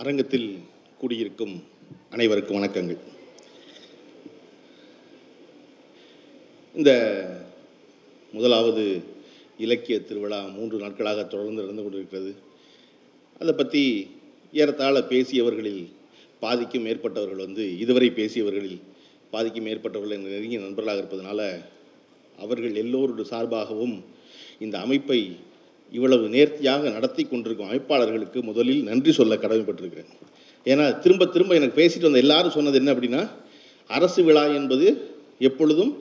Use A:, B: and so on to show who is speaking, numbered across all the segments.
A: அரங்கத்தில் கூடியிருக்கும் அனைவருக்கும் வணக்கங்கள். இந்த முதலாவது இலக்கிய திருவிழா மூன்று நாட்களாக தொடர்ந்து நடந்து கொண்டிருக்கிறது. அதை பற்றி ஏறத்தாழ பேசியவர்களில் பாதிக்கும் மேற்பட்டவர்கள் வந்து இதுவரை பேசியவர்களில் பாதிக்கும் மேற்பட்டவர்கள் எனக்கு நெருங்கிய நண்பர்களாக இருப்பதனால அவர்கள் எல்லோருடைய சார்பாகவும் இந்த அமைப்பை இவ்வளவு நேர்த்தியாக நடத்தி கொண்டிருக்கும் அமைப்பாளர்களுக்கு முதலில் நன்றி சொல்ல கடமைப்பட்டிருக்கிறேன். ஏன்னா திரும்ப திரும்ப எனக்கு பேசிட்டு வந்த எல்லாரும் சொன்னது என்ன அப்படின்னா அரசு விழா என்பது எப்பொழுதும்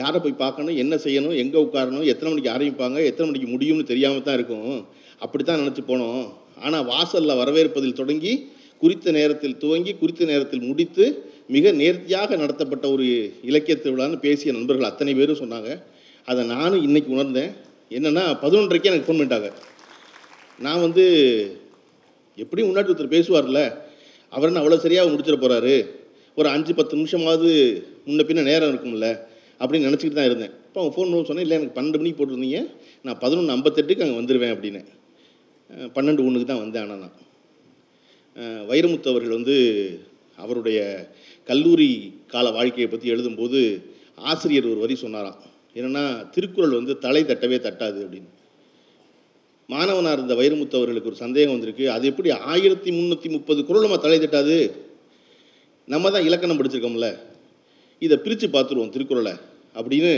A: யாரை போய் பார்க்கணும் என்ன செய்யணும் எங்கே உட்காரணும் எத்தனை மணிக்கு ஆரம்பிப்பாங்க எத்தனை மணிக்கு முடியும்னு தெரியாமல் தான் இருக்கும். அப்படி தான் நினச்சி போனோம். ஆனால் வாசலில் வரவேற்பதில் தொடங்கி குறித்த நேரத்தில் துவங்கி குறித்த நேரத்தில் முடித்து மிக நேர்த்தியாக நடத்தப்பட்ட ஒரு இலக்கிய திருவிழான்னு பேசிய நண்பர்கள் அத்தனை பேரும் சொன்னாங்க. அதை நானும் இன்றைக்கி உணர்ந்தேன். என்னென்னா பதினொன்றரைக்கே எனக்கு ஃபோன் பண்ணிட்டாங்க. நான் வந்து எப்படியும் முன்னாடி ஒருத்தர் பேசுவார்ல அவர் என்ன அவ்வளோ சரியாக முடிச்சிட போகிறாரு ஒரு அஞ்சு பத்து நிமிஷமாவது முன்ன பின்ன நேரம் இருக்கும்ல அப்படின்னு நினச்சிக்கிட்டு தான் இருந்தேன். இப்போ அவங்க ஃபோன் சொன்னேன் இல்லை எனக்கு பன்னெண்டு மணிக்கு போட்டிருந்தீங்க. நான் பதினொன்று ஐம்பத்தெட்டுக்கு அங்கே வந்துடுவேன் அப்படின்னு. பன்னெண்டு ஒன்றுக்கு தான் வந்தேன் ஆனால் நான். வைரமுத்து அவர்கள் வந்து அவருடைய கல்லூரி கால வாழ்க்கையை பற்றி எழுதும்போது ஆசிரியர் ஒரு வரி சொன்னாராம். என்னென்னா திருக்குறள் வந்து தலை தட்டவே தட்டாது அப்படின்னு. மாணவனாக இருந்த வைரமுத்து அவர்களுக்கு ஒரு சந்தேகம் வந்திருக்கு. அது எப்படி ஆயிரத்தி முந்நூற்றி முப்பது குரல் நம்ம தலை தட்டாது? நம்ம தான் இலக்கணம் படிச்சிருக்கோம்ல. இதை பிரித்து பார்த்துருவோம் திருக்குறளை அப்படின்னு.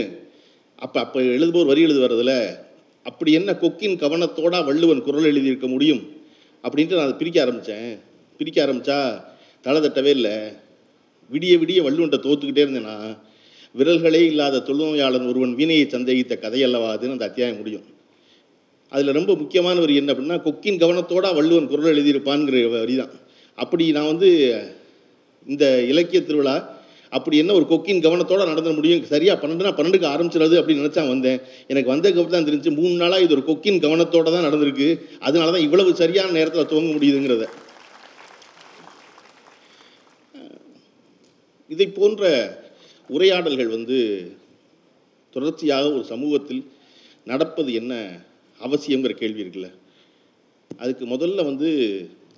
A: அப்போ அப்போ எழுதுபோர் வரி எழுதுவதில் அப்படி என்ன கொக்கின் கவனத்தோட வள்ளுவன் குரல் எழுதியிருக்க முடியும் அப்படின்ட்டு நான் அதை பிரிக்க ஆரம்பித்தேன் பிரிக்க ஆரம்பித்தா தலை தட்டவே இல்லை. விடிய விடிய வள்ளுவன்ட்ட தோத்துக்கிட்டே இருந்தேன்னா விரல்களே இல்லாத தொழுநோயாளன் ஒருவன் வீணையை சந்தேகித்த கதையல்லவா? அதுன்னு அந்த அத்தியாயம் முடியும். அதில் ரொம்ப முக்கியமான வரி என்ன அப்படின்னா கொக்கின் கவனத்தோட வள்ளுவன் குரல் எழுதியிருப்பான்ங்கிற வரி தான் அப்படி நான் வந்து இந்த இலக்கிய திருவிழா அப்படி என்ன ஒரு கொக்கின் கவனத்தோட நடந்த முடியும்? சரியாக பன்னெண்டுனா பன்னெண்டுக்கு ஆரம்பிச்சிடாது அப்படின்னு நினச்சா வந்தேன். எனக்கு வந்ததுக்கு தான் தெரிஞ்சு மூணு நாளாக இது ஒரு கொக்கின் கவனத்தோடு தான் நடந்திருக்கு. அதனால தான் இவ்வளவு சரியான நேரத்தில் துவங்க முடியுதுங்கிறத. இதை போன்ற உரையாடல்கள் வந்து தொடர்ச்சியாக ஒரு சமூகத்தில் நடப்பது என்ன அவசியங்கிற கேள்வி இருக்குல்ல. அதுக்கு முதல்ல வந்து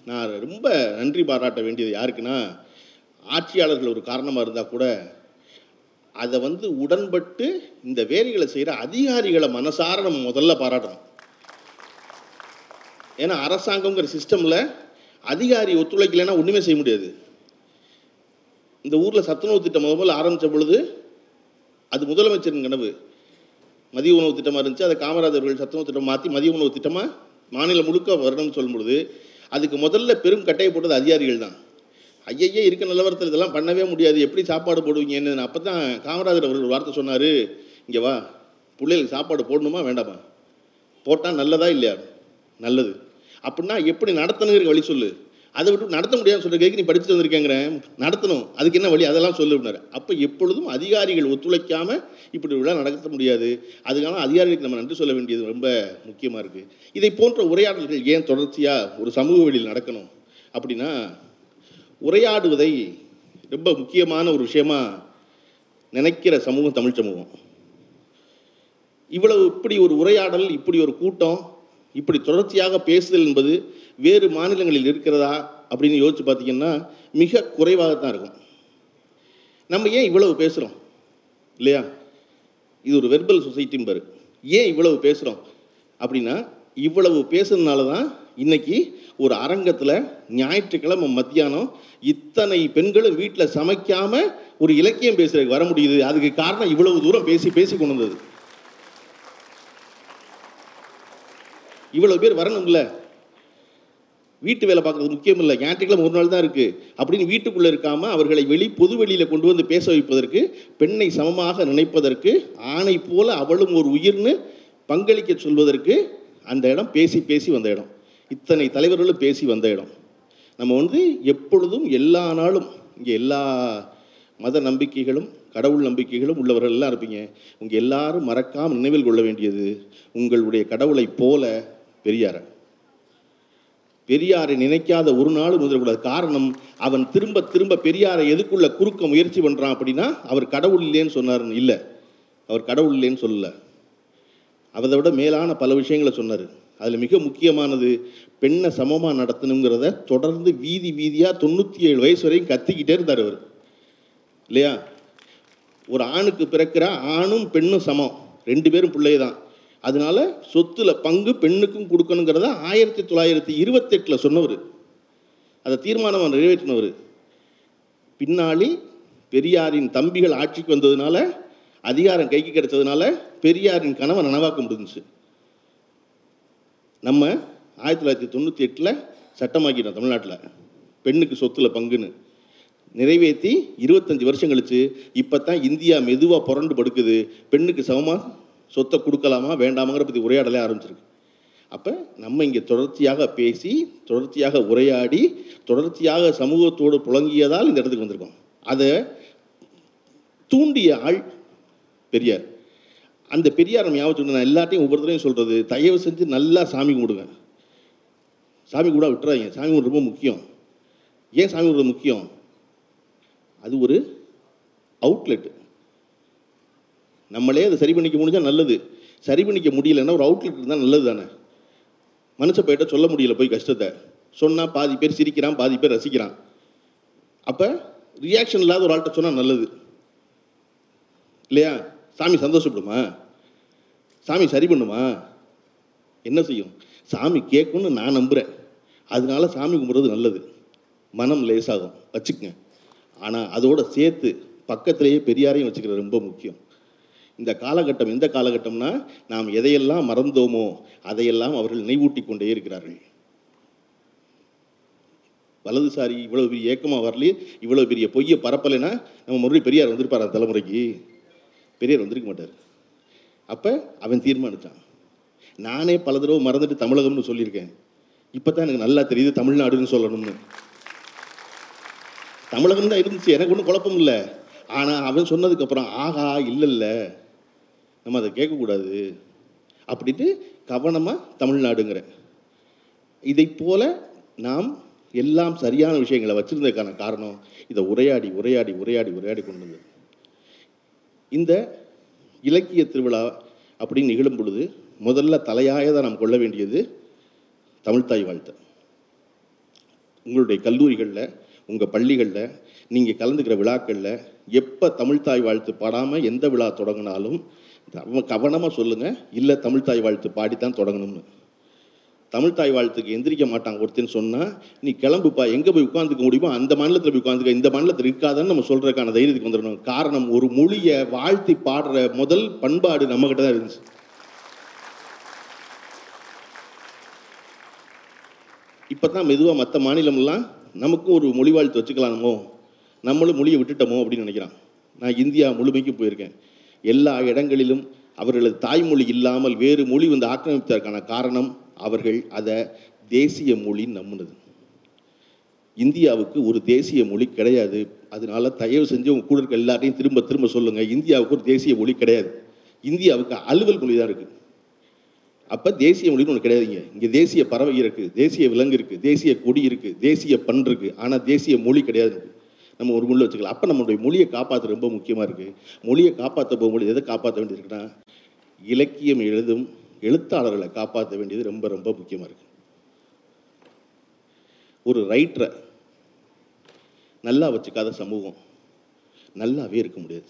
A: நான் ரொம்ப நன்றி பாராட்ட வேண்டியது யாருக்குன்னா ஆட்சியாளர்கள் ஒரு காரணமாக இருந்தால் கூட அதை வந்து உடன்பட்டு இந்த வேலைகளை செய்கிற அதிகாரிகளை மனசார நம்ம முதல்ல பாராட்டணும். ஏன்னா அரசாங்கங்கிற சிஸ்டமில் அதிகாரி ஒத்துழைக்கலைன்னா ஒன்றுமே செய்ய முடியாது. இந்த ஊரில் சத்துணவு திட்டம் முதல் முதல்ல ஆரம்பித்த பொழுது அது முதலமைச்சரின் கனவு. மதிய உணவு திட்டமாக இருந்துச்சு. அதை காமராஜர் சத்துணவு திட்டம் மாற்றி மதிய உணவு திட்டமாக மாநிலம் முழுக்க வரணும்னு சொல்லும்பொழுது அதுக்கு முதல்ல பெரும் கட்டையை போட்டது அதிகாரிகள் தான். ஐயையே இருக்க நிலவரத்தில் இதெல்லாம் பண்ணவே முடியாது. எப்படி சாப்பாடு போடுவீங்கன்னு அப்போ தான் காமராஜர் அவர்கள் ஒரு வார்த்தை சொன்னார். இங்கே வா பிள்ளைகளுக்கு சாப்பாடு போடணுமா வேண்டாமா? போட்டால் நல்லதா இல்லையா? நல்லது. அப்படின்னா எப்படி நடத்தணுங்கிற வழி சொல்லு. அதை விட்டு நடத்த முடியாதுன்னு சொல்கிற கேட்க நீ படிச்சுட்டு வந்திருக்கேங்கிறேன் நடத்தணும். அதுக்கு என்ன வழி? அதெல்லாம் சொல்லு அப்படின்னாரு. அப்போ எப்பொழுதும் அதிகாரிகள் ஒத்துழைக்காமல் இப்படி விழா நடத்த முடியாது. அதுக்கான அதிகாரிகளுக்கு நம்ம நன்றி சொல்ல வேண்டியது ரொம்ப முக்கியமாக இருக்குது இதை போன்ற உரையாடல்கள் ஏன் தொடர்ச்சியாக ஒரு சமூக வழியில் நடக்கணும் அப்படின்னா உரையாடுவதை ரொம்ப முக்கியமான ஒரு விஷயமாக நினைக்கிற சமூகம் தமிழ் சமூகம். இவ்வளவு இப்படி ஒரு உரையாடல் இப்படி ஒரு கூட்டம் இப்படி தொடர்ச்சியாக பேசுதல் என்பது வேறு மாநிலங்களில் இருக்கிறதா அப்படின்னு யோசித்து பார்த்தீங்கன்னா மிக குறைவாக தான் இருக்கும். நம்ம ஏன் இவ்வளவு பேசுகிறோம் இல்லையா? இது ஒரு வெர்பல் சொசைட்டிம்பாரு ஏன் இவ்வளவு பேசுகிறோம் அப்படின்னா இவ்வளவு பேசுறதுனால தான் இன்னைக்கு ஒரு அரங்கத்தில் ஞாயிற்றுக்கிழமை மத்தியானம் இத்தனை பெண்களும் வீட்டில் சமைக்காமல் ஒரு இலக்கியம் பேசுறதுக்கு வர முடியுது. அதுக்கு காரணம் இவ்வளவு தூரம் பேசி பேசி கொண்டு வந்தது. இவ்வளவு பேர் வரணும்ல? வீட்டு வேலை பார்க்குறது முக்கியம் இல்லை ஞாயிற்றுக்கிழமை ஒரு நாள் தான் இருக்குது அப்படின்னு வீட்டுக்குள்ளே இருக்காமல் அவர்களை வெளி பொது வெளியில் கொண்டு வந்து பேச வைப்பதற்கு பெண்ணை சமமாக நினைப்பதற்கு ஆணை போல அவளும் ஒரு உயிர்னு பங்களிக்க சொல்வதற்கு அந்த இடம் பேசி பேசி வந்த இடம். இத்தனை தலைவர்களும் பேசி வந்த இடம். நம்ம வந்து எப்பொழுதும் எல்லா நாளும் இங்கே எல்லா மத நம்பிக்கைகளும் கடவுள் நம்பிக்கைகளும் உள்ளவர்கள் எல்லாம் இருப்பீங்க. உங்கள் எல்லாரும் மறக்காமல் நினைவில் கொள்ள வேண்டியது உங்களுடைய கடவுளைப் போல பெரியாரை. பெரியாரை நினைக்காத ஒரு நாள் முதலக்கூடாது காரணம் அவன் திரும்ப திரும்ப பெரியாரை எதுக்குள்ள குறுக்க முயற்சி பண்ணுறான் அப்படின்னா அவர் கடவுள் இல்லைன்னு சொன்னார். இல்லை. அவர் கடவுள் இல்லைன்னு சொல்லலை. அதை விட மேலான பல விஷயங்களை சொன்னார். அதில் மிக முக்கியமானது பெண்ணை சமமாக நடத்தணுங்கிறத தொடர்ந்து வீதி வீதியாக தொண்ணூற்றி ஏழு வயசு வரையும் கத்திக்கிட்டே இருந்தார் அவர். இல்லையா? ஒரு ஆணுக்கு பிறக்கிற ஆணும் பெண்ணும் சமம். ரெண்டு பேரும் பிள்ளைய தான் அதனால சொத்துல பங்கு பெண்ணுக்கும் கொடுக்கணுங்கிறத ஆயிரத்தி தொள்ளாயிரத்தி இருபத்தெட்டில் சொன்னவர். அதை தீர்மானமாக நிறைவேற்றினவர். பின்னாளி பெரியாரின் தம்பிகள் ஆட்சிக்கு வந்ததுனால அதிகாரம் கைக்கு கிடைச்சதுனால பெரியாரின் கனவை நனவாக்க முடிஞ்சிச்சு. நம்ம ஆயிரத்தி தொள்ளாயிரத்தி தொண்ணூற்றி எட்டில் சட்டமாக்கிட்டோம் தமிழ்நாட்டில். பெண்ணுக்கு சொத்தில் பங்குன்னு. நிறைவேற்றி இருபத்தஞ்சி வருஷம் கழிச்சு இப்போ தான் இந்தியா மெதுவாக புரண்டு படுக்குது. பெண்ணுக்கு சமமாக சொத்தை கொடுக்கலாமா வேண்டாமாங்கிற பற்றி உரையாடலே ஆரம்பிச்சிருக்கு. அப்போ நம்ம இங்கே தொடர்ச்சியாக பேசி தொடர்ச்சியாக உரையாடி தொடர்ச்சியாக சமூகத்தோடு புழங்கியதால் இந்த இடத்துக்கு வந்திருக்கோம். அதை தூண்டிய ஆள் பெரியார். அந்த பெரியார் நம்ம ஞாபகத்துக்கு நான் எல்லாத்தையும் ஒவ்வொருத்தரையும் சொல்கிறது தயவு செஞ்சு நல்லா சாமி கும்பிடுங்க. சாமி கூட விட்டுறாங்க சாமி கும்பிட ரொம்ப முக்கியம். ஏன் சாமி கும்பிட முக்கியம்? அது ஒரு அவுட்லெட் நம்மளே அதை சரி பண்ணிக்க முடிஞ்சால் நல்லது. சரி பண்ணிக்க முடியலன்னா ஒரு அவுட்லெட் இருந்தால் நல்லது தானே. மனுஷ போயிட்ட சொல்ல முடியல போய் கஷ்டத்தை. சொன்னால் பாதி பேர் சிரிக்கிறான் பாதி பேர் ரசிக்கிறான். அப்போ ரியாக்ஷன் இல்லாத ஒரு ஆள்கிட்ட சொன்னால் நல்லது. இல்லையா? சாமி சந்தோஷப்படுமா? சாமி சரி பண்ணுமா? என்ன செய்யும்? சாமி கேட்கும்னு நான் நம்புகிறேன் அதனால சாமி கும்பிட்றது நல்லது. மனம் லேசாகும். வச்சுக்கங்க. ஆனால் அதோட சேர்த்து பக்கத்திலேயே பெரியாரையும் வச்சுக்கிறது ரொம்ப முக்கியம். இந்த காலகட்டம் எந்த காலகட்டம்னா நாம் எதையெல்லாம் மறந்தோமோ அதையெல்லாம் அவர்கள் நினைவூட்டி கொண்டே இருக்கிறார்கள். வலதுசாரி இவ்வளோ பெரிய ஏக்கமாக வரலையே இவ்வளோ பெரிய பொய்யை பரப்பலைன்னா நம்ம மறுபடியும் பெரியார் வந்திருப்பார் அந்த தலைமுறைக்கு? பெரியார் வந்திருக்க மாட்டார். அப்போ அவன் தீர்மானித்தான் நானே பல தடவை மறந்துட்டு தமிழகம்னு சொல்லியிருக்கேன். இப்போ தான் எனக்கு நல்லா தெரியுது தமிழ்நாடுன்னு சொல்லணும்னு. தமிழகம் தான் இருந்துச்சு எனக்கு ஒன்றும் குழப்பம் இல்லை. ஆனால் அவன் சொன்னதுக்கப்புறம் ஆஹா இல்லைல்ல. நம்ம அதை கேட்கக்கூடாது அப்படின்ட்டு கவனமாக தமிழ்நாடுங்கிற இதை போல நாம் எல்லாம் சரியான விஷயங்களை வச்சுருந்ததுக்கான காரணம் இதை உரையாடி உரையாடி உரையாடி உரையாடி கொண்டு வந்தது. இந்த இலக்கிய திருவிழா அப்படின்னு நிகழும் பொழுது முதல்ல தலையாயதை நாம் கொள்ள வேண்டியது தமிழ்த்தாய் வாழ்த்து. உங்களுடைய கல்லூரிகளில் உங்கள் பள்ளிகளில் நீங்கள் கலந்துக்கிற விழாக்களில் எப்போ தமிழ்த்தாய் வாழ்த்து பாடாமல் எந்த விழா தொடங்கினாலும் கவனமாக சொல்லுங்கள் இல்லை தமிழ்த்தாய் வாழ்த்து பாடி தான் தொடங்கணும்னு தாய் வாழ்த்துக்கு எந்திரிக்க மாட்டாங்க ஒருத்தன் சொன்னால் நீ கிளம்புப்பா எங்கே போய் உட்காந்துக்க முடியுமோ அந்த மாநிலத்தில் போய் உட்காந்துக்க இந்த மாநிலத்தில் இருக்காதுன்னு நம்ம சொல்கிறதுக்கான தைரியத்துக்கு வந்துடணும். காரணம் ஒரு மொழியை வாழ்த்தி பாடுற முதல் பண்பாடு நம்மக்கிட்ட தான் இருந்துச்சு. இப்போ தான் மெதுவாக மற்ற மாநிலம்லாம் நமக்கும் ஒரு மொழி வாழ்த்து வச்சுக்கலாமோ? நம்மளும் மொழியை விட்டுட்டோமோ? அப்படின்னு நினைக்கிறான். நான் இந்தியா முழுமைக்கும் போயிருக்கேன். எல்லா இடங்களிலும் அவர்களது தாய்மொழி இல்லாமல் வேறு மொழி வந்து ஆக்கிரமிப்பதற்கான காரணம் அவர்கள் அதை தேசிய மொழின்னு நம்பினது. இந்தியாவுக்கு ஒரு தேசிய மொழி கிடையாது. அதனால தயவு செஞ்சு உங்கள் கூட இருக்க எல்லாரையும் திரும்ப திரும்ப சொல்லுங்கள் இந்தியாவுக்கு ஒரு தேசிய மொழி கிடையாது. இந்தியாவுக்கு அலுவல் மொழி தான் இருக்குது அப்போ தேசிய மொழின்னு ஒன்று கிடையாதுங்க இங்கே. தேசிய பறவை இருக்குது தேசிய விலங்கு இருக்குது தேசிய கொடி இருக்குது தேசிய பண் இருக்குது ஆனால் தேசிய மொழி கிடையாது. நம்ம ஒரு மொழி வச்சுக்கலாம். அப்போ நம்மளுடைய மொழியை காப்பாற்ற ரொம்ப முக்கியமாக இருக்குது மொழியை காப்பாற்ற போகும்போது எதை காப்பாற்ற வேண்டியிருக்குன்னா இலக்கியம் எழுதும் எழுத்தாளர்களை காப்பாற்ற வேண்டியது ரொம்ப ரொம்ப முக்கியமாக இருக்குது ஒரு ரைட்டரை நல்லா வச்சுக்காத சமூகம் நல்லாவே இருக்க முடியாது.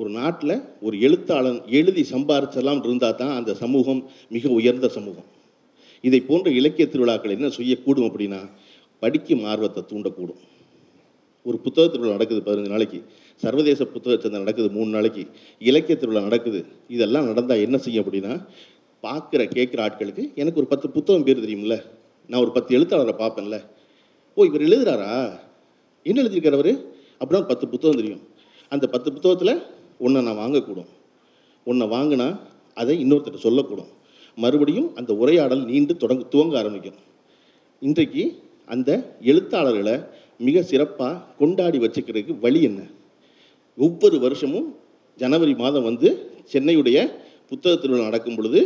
A: ஒரு நாட்டில் ஒரு எழுத்தாளன் எழுதி சம்பாரிச்செல்லாம் இருந்தால் தான் அந்த சமூகம் மிக உயர்ந்த சமூகம். இதை போன்ற இலக்கிய திருவிழாக்கள் என்ன செய்யக்கூடும் அப்படின்னா படிக்கும் ஆர்வத்தை தூண்டக்கூடும். ஒரு புத்தக திருவிழா நடக்குது பதினஞ்சு நாளைக்கு சர்வதேச புத்தக சந்தை நடக்குது மூணு நாளைக்கு இலக்கிய திருவிழா நடக்குது இதெல்லாம் நடந்தால் என்ன செய்யும் அப்படின்னா பார்க்குற கேட்குற ஆட்களுக்கு எனக்கு ஒரு பத்து புத்தகம் பேர் தெரியும்ல நான் ஒரு பத்து எழுத்தாளரை பார்ப்பேன்ல ஓ இவர் எழுதுறாரா? என்ன எழுதியிருக்கார் அவர்? அப்படின்னா ஒரு பத்து புத்தகம் தெரியும். அந்த பத்து புத்தகத்தில் ஒன்றை நான் வாங்கக்கூடும். ஒன்றை வாங்கினா அதை இன்னொருத்தர் சொல்லக்கூடும். மறுபடியும் அந்த உரையாடல் நீண்டு தொடங்க துவங்க ஆரம்பிக்கும். இன்றைக்கு அந்த எழுத்தாளர்களை மிக சிறப்பாக கொண்டாடி வச்சுக்கிறதுக்கு வழி என்ன? ஒவ்வொரு வருஷமும் ஜனவரி மாதம் வந்து சென்னையுடைய புத்தக திருவிழா நடக்கும் பொழுது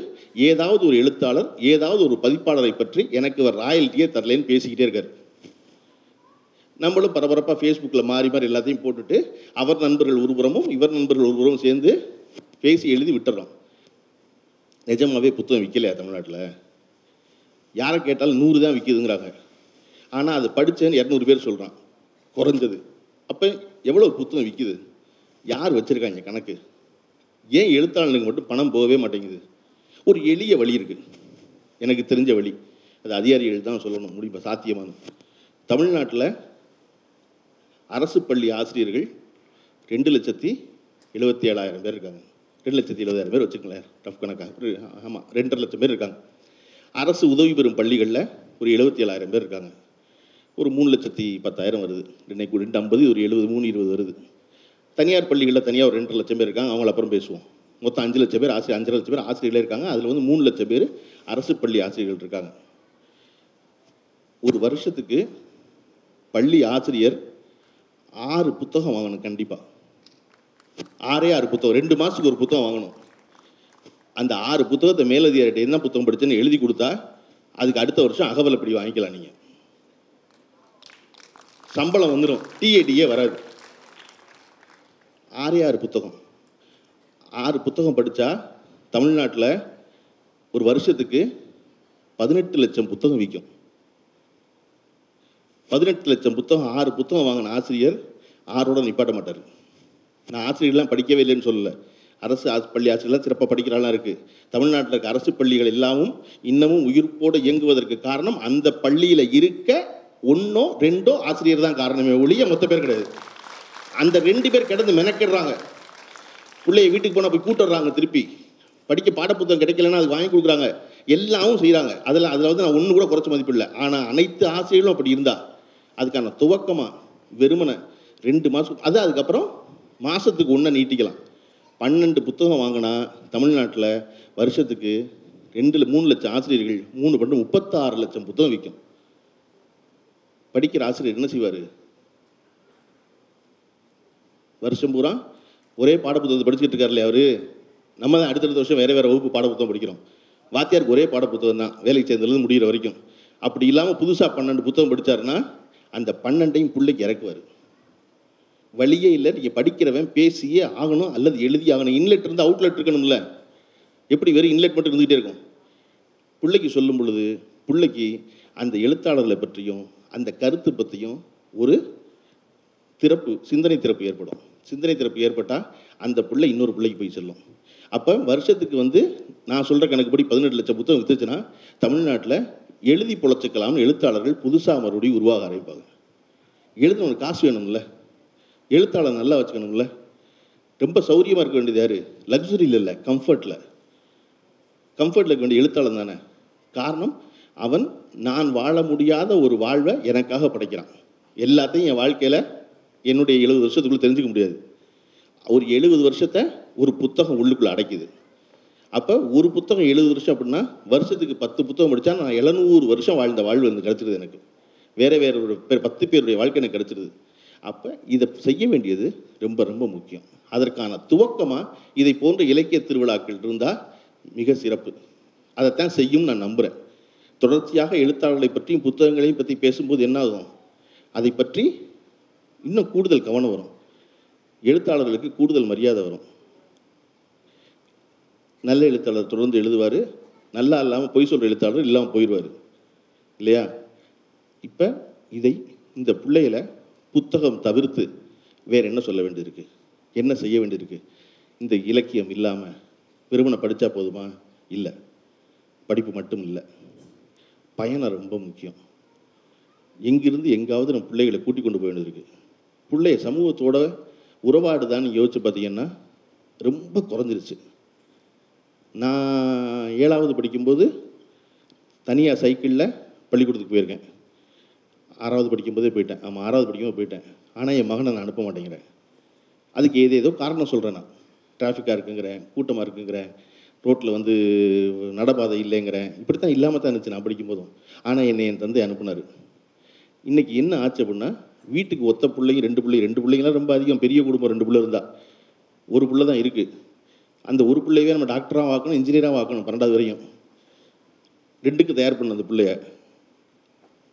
A: ஏதாவது ஒரு எழுத்தாளர் ஏதாவது ஒரு பதிப்பாளரை பற்றி எனக்கு ஒரு ராயல்ட்டியே தரலேன்னு பேசிக்கிட்டே இருக்கார். நம்மளும் பரபரப்பாக ஃபேஸ்புக்கில் மாறி மாறி எல்லாத்தையும் போட்டுட்டு அவர் நண்பர்கள் ஒருபுறமும் இவர் நண்பர்கள் ஒருபுறமும் சேர்ந்து பேசி எழுதி விட்டுறோம். நிஜமாகவே புத்தகம் விற்கலையா தமிழ்நாட்டில்? யாரை கேட்டாலும் நூறு தான் விற்கிதுங்கிறாங்க ஆனால் அது படித்தேன்னு இரநூறு பேர் சொல்கிறான் குறைஞ்சது. அப்போ எவ்வளோ புத்தகம் விற்கிது யார் வச்சுருக்காங்க கணக்கு? ஏன் எழுத்தாளனுக்கு மட்டும் பணம் போகவே மாட்டேங்குது? ஒரு எளிய வழி இருக்குது எனக்கு தெரிஞ்ச வழி. அது அதிகாரிகள் தான் சொல்லணும். முடியும் சாத்தியமானது. தமிழ்நாட்டில் அரசு பள்ளி ஆசிரியர்கள் ரெண்டு லட்சத்தி எழுபத்தி ஏழாயிரம் பேர் இருக்காங்க. ரெண்டு லட்சத்தி எழுபதாயிரம் பேர் வச்சுக்கங்களேன் டஃப் கணக்காக. ஆமாம் ரெண்டரை லட்சம் பேர் இருக்காங்க. அரசு உதவி பெறும் பள்ளிகளில் ஒரு எழுபத்தி ஏழாயிரம் பேர் இருக்காங்க. ஒரு மூணு லட்சத்தி பத்தாயிரம் வருது. ரெண்டு ரெண்டு ஐம்பது ஒரு எழுபது மூணு இருபது வருது. தனியார் பள்ளிகளில் தனியாக ஒரு ரெண்டரை லட்சம் பேர் இருக்காங்க அவங்கள அப்புறம் பேசுவோம். மொத்தம் அஞ்சு லட்சம் பேர் ஆசிரியர் அஞ்சரை லட்சம் பேர் ஆசிரியர்களே இருக்காங்க. அதில் வந்து மூணு லட்சம் பேர் அரசு பள்ளி ஆசிரியர்கள் இருக்காங்க. ஒரு வருஷத்துக்கு பள்ளி ஆசிரியர் ஆறு புத்தகம் வாங்கணும் கண்டிப்பாக ஆறே ஆறு புத்தகம் ரெண்டு மாதத்துக்கு ஒரு புத்தகம் வாங்கணும். அந்த ஆறு புத்தகத்தை மேலதிகாரிட்ட என்ன புத்தகம் படித்தேன்னு எழுதி கொடுத்தா அதுக்கு அடுத்த வருஷம் அகவலப்படி வாங்கிக்கலாம் நீங்கள் சம்பளம் வந்துடும் டிஏடிஏ வராது. ஆறே ஆறு புத்தகம். ஆறு புத்தகம் படித்தா தமிழ்நாட்டில் ஒரு வருஷத்துக்கு பதினெட்டு லட்சம் புத்தகம் விற்கும் பதினெட்டு லட்சம் புத்தகம் ஆறு புத்தகம் வாங்கின ஆசிரியர் ஆறோட நிப்பாட்ட மாட்டார். நான் ஆசிரியர்லாம் படிக்கவே இல்லைன்னு சொல்லலை. அரசு பள்ளி ஆசிரியர்லாம் சிறப்பாக படிக்கிறாலாம் இருக்குது தமிழ்நாட்டில் இருக்க அரசு பள்ளிகள் எல்லாமும் இன்னமும் உயிர்ப்போடு இயங்குவதற்கு காரணம் அந்த பள்ளியில் இருக்க ஒன்றோ ரெண்டோ ஆசிரியர் தான் காரணமே ஒழிய மொத்த பேர் கிடையாது. அந்த ரெண்டு பேர் கிடந்து மெனக்கிடுறாங்க. பிள்ளைய வீட்டுக்கு போனால் போய் கூட்டுறாங்க திருப்பி. படிக்க பாடப்புத்தகம் கிடைக்கலன்னா அது வாங்கி கொடுக்குறாங்க. எல்லாமும் செய்கிறாங்க அதில் அதில் வந்து நான் ஒன்று கூட குறைச்ச மதிப்பில்லை ஆனால் அனைத்து ஆசிரியர்களும் அப்படி இருந்தா அதுக்கான துவக்கமாக வெறுமனை ரெண்டு மாதம் அது அதுக்கப்புறம் மாதத்துக்கு ஒன்றை நீட்டிக்கலாம். பன்னெண்டு புத்தகம் வாங்கினா தமிழ்நாட்டில் வருஷத்துக்கு ரெண்டு மூணு லட்சம் ஆசிரியர்கள் மூணு பண்ணு முப்பத்தாறு லட்சம் புத்தகம் விற்கும் படிக்கிற ஆசிரியர் என்ன செய்வார்? வருஷம் பூரா ஒரே பாடப்புத்தகத்தை படிச்சுட்டு இருக்காருல்ல அவர். நம்ம தான் அடுத்தடுத்த வருஷம் வேறு வேறு வகுப்பு பாடப்புத்தகம் படிக்கிறோம். வாத்தியாருக்கு ஒரே பாடப்புத்தகம் தான் வேலைக்கு சேர்ந்ததுலேருந்து முடிகிற வரைக்கும். அப்படி இல்லாமல் புதுசாக பன்னெண்டு புத்தகம் படித்தாருன்னா அந்த பன்னெண்டையும் பிள்ளைக்கு இறக்குவார். வழியே இல்லை நீங்கள் படிக்கிறவன் பேசியே ஆகணும் அல்லது எழுதி ஆகணும். இன்லெட் இருந்து அவுட்லெட் இருக்கணும்ல. எப்படி வெறும் இன்லெட் மட்டும் இருந்துகிட்டே இருக்கும்? பிள்ளைக்கு சொல்லும் பொழுது பிள்ளைக்கு அந்த எழுத்தாளர்களை பற்றியும் அந்த கருத்து பற்றியும் ஒரு திறப்பு சிந்தனை திறப்பு ஏற்படும். சிந்தனை திறப்பு ஏற்பட்டால் அந்த பிள்ளை இன்னொரு பிள்ளைக்கு போய் செல்லும். அப்போ வருஷத்துக்கு வந்து நான் சொல்கிற கணக்குப்படி பதினெட்டு லட்சம் புத்தகம் வித்துச்சுன்னா தமிழ்நாட்டில் எழுதி பொழைச்சிக்கலாம்னு எழுத்தாளர்கள் புதுசாக மறுபடியும் உருவாக ஆரம்பிப்பாங்க. எழுதணும் காசு வேணும்ல. எழுத்தாளர் நல்லா வச்சுக்கணும்ல. ரொம்ப சௌரியமாக இருக்க வேண்டியது யார்? லக்ஸுரியில் இல்லை கம்ஃபர்ட்டில் கம்ஃபர்ட்டில் இருக்க வேண்டிய எழுத்தாளர் தானே. காரணம் அவன் நான் வாழ முடியாத ஒரு வாழ்வை எனக்காக படைக்கிறான். எல்லாத்தையும் என் வாழ்க்கையில் என்னுடைய எழுபது வருஷத்துக்குள்ளே தெரிஞ்சுக்க முடியாது. ஒரு எழுபது வருஷத்தை ஒரு புத்தகம் உள்ளுக்குள்ளே அடைக்குது. அப்போ ஒரு புத்தகம் எழுபது வருஷம் அப்படின்னா வருஷத்துக்கு பத்து புத்தகம் படித்தா நான் எழுநூறு வருஷம் வாழ்ந்த வாழ்வு வந்து கிடச்சிருது எனக்கு. வேறு வேறு ஒரு பேர் பத்து பேருடைய வாழ்க்கை எனக்கு கிடச்சிருது. அப்போ இதை செய்ய வேண்டியது ரொம்ப ரொம்ப முக்கியம். அதற்கான துவக்கமாக இதை போன்ற இலக்கிய திருவிழாக்கள் இருந்தால் மிக சிறப்பு. அதைத்தான் செய்யும் நான் நம்புகிறேன் தொடர்ச்சியாக எழுத்தாளர்களை பற்றியும் புத்தகங்களையும் பற்றி பேசும்போது என்ன ஆகும் அதை பற்றி இன்னும் கூடுதல் கவனம் வரும். எழுத்தாளர்களுக்கு கூடுதல் மரியாதை வரும். நல்ல எழுத்தாளர் தொடர்ந்து எழுதுவார். நல்லா இல்லாமல் பொய் சொல்கிற எழுத்தாளர் இல்லாமல் போயிடுவார். இல்லையா? இப்போ இதை இந்த பிள்ளைகளை புத்தகம் தவிர்த்து வேறு என்ன சொல்ல வேண்டியிருக்கு? என்ன செய்ய வேண்டியிருக்கு? இந்த இலக்கியம் இல்லாமல் வெறுமனை படித்தா போதுமா? இல்லை. படிப்பு மட்டும் இல்லை. பயணம் ரொம்ப முக்கியம். எங்கிருந்து எங்காவது நம்ம பிள்ளைகளை கூட்டி கொண்டு போய் வேண்டியிருக்கு பிள்ளைய சமூகத்தோட உறவாடுதான்னு யோசிச்சு பார்த்தீங்கன்னா ரொம்ப குறைஞ்சிருச்சு. நான் ஏழாவது படிக்கும்போது தனியாக சைக்கிளில் பள்ளிக்கூடத்துக்கு போயிருக்கேன். ஆறாவது படிக்கும்போதே போயிட்டேன். ஆமாம் ஆறாவது படிக்கும்போது போயிட்டேன். ஆனால் என் மகனை நான் அனுப்ப மாட்டேங்கிறேன். அதுக்கு ஏதேதோ காரணம் சொல்கிறேன் நான். டிராஃபிக்காக இருக்குங்கிறேன் கூட்டமாக இருக்குங்கிறேன். ரோட்டில் வந்து நடபாதை இல்லைங்கிறேன். இப்படி தான் இல்லாமல் தான் இருந்துச்சு நான் படிக்கும் போதும் ஆனால் என்னை என் தந்தை அனுப்புனார். இன்றைக்கி என்ன ஆச்சு அப்படின்னா வீட்டுக்கு ஒத்த பிள்ளைங்க ரெண்டு பிள்ளை ரெண்டு பிள்ளைங்களாம் ரொம்ப அதிகம் பெரிய குடும்பம் ரெண்டு பிள்ளை இருந்தால் ஒரு பிள்ளை தான் இருக்குது அந்த ஒரு பிள்ளையவே நம்ம டாக்டராக ஆக்கணும் இன்ஜினியராக ஆக்கணும் பன்னெண்டாவது வரையும். ரெண்டுக்கு தயார் பண்ண அந்த பிள்ளைய.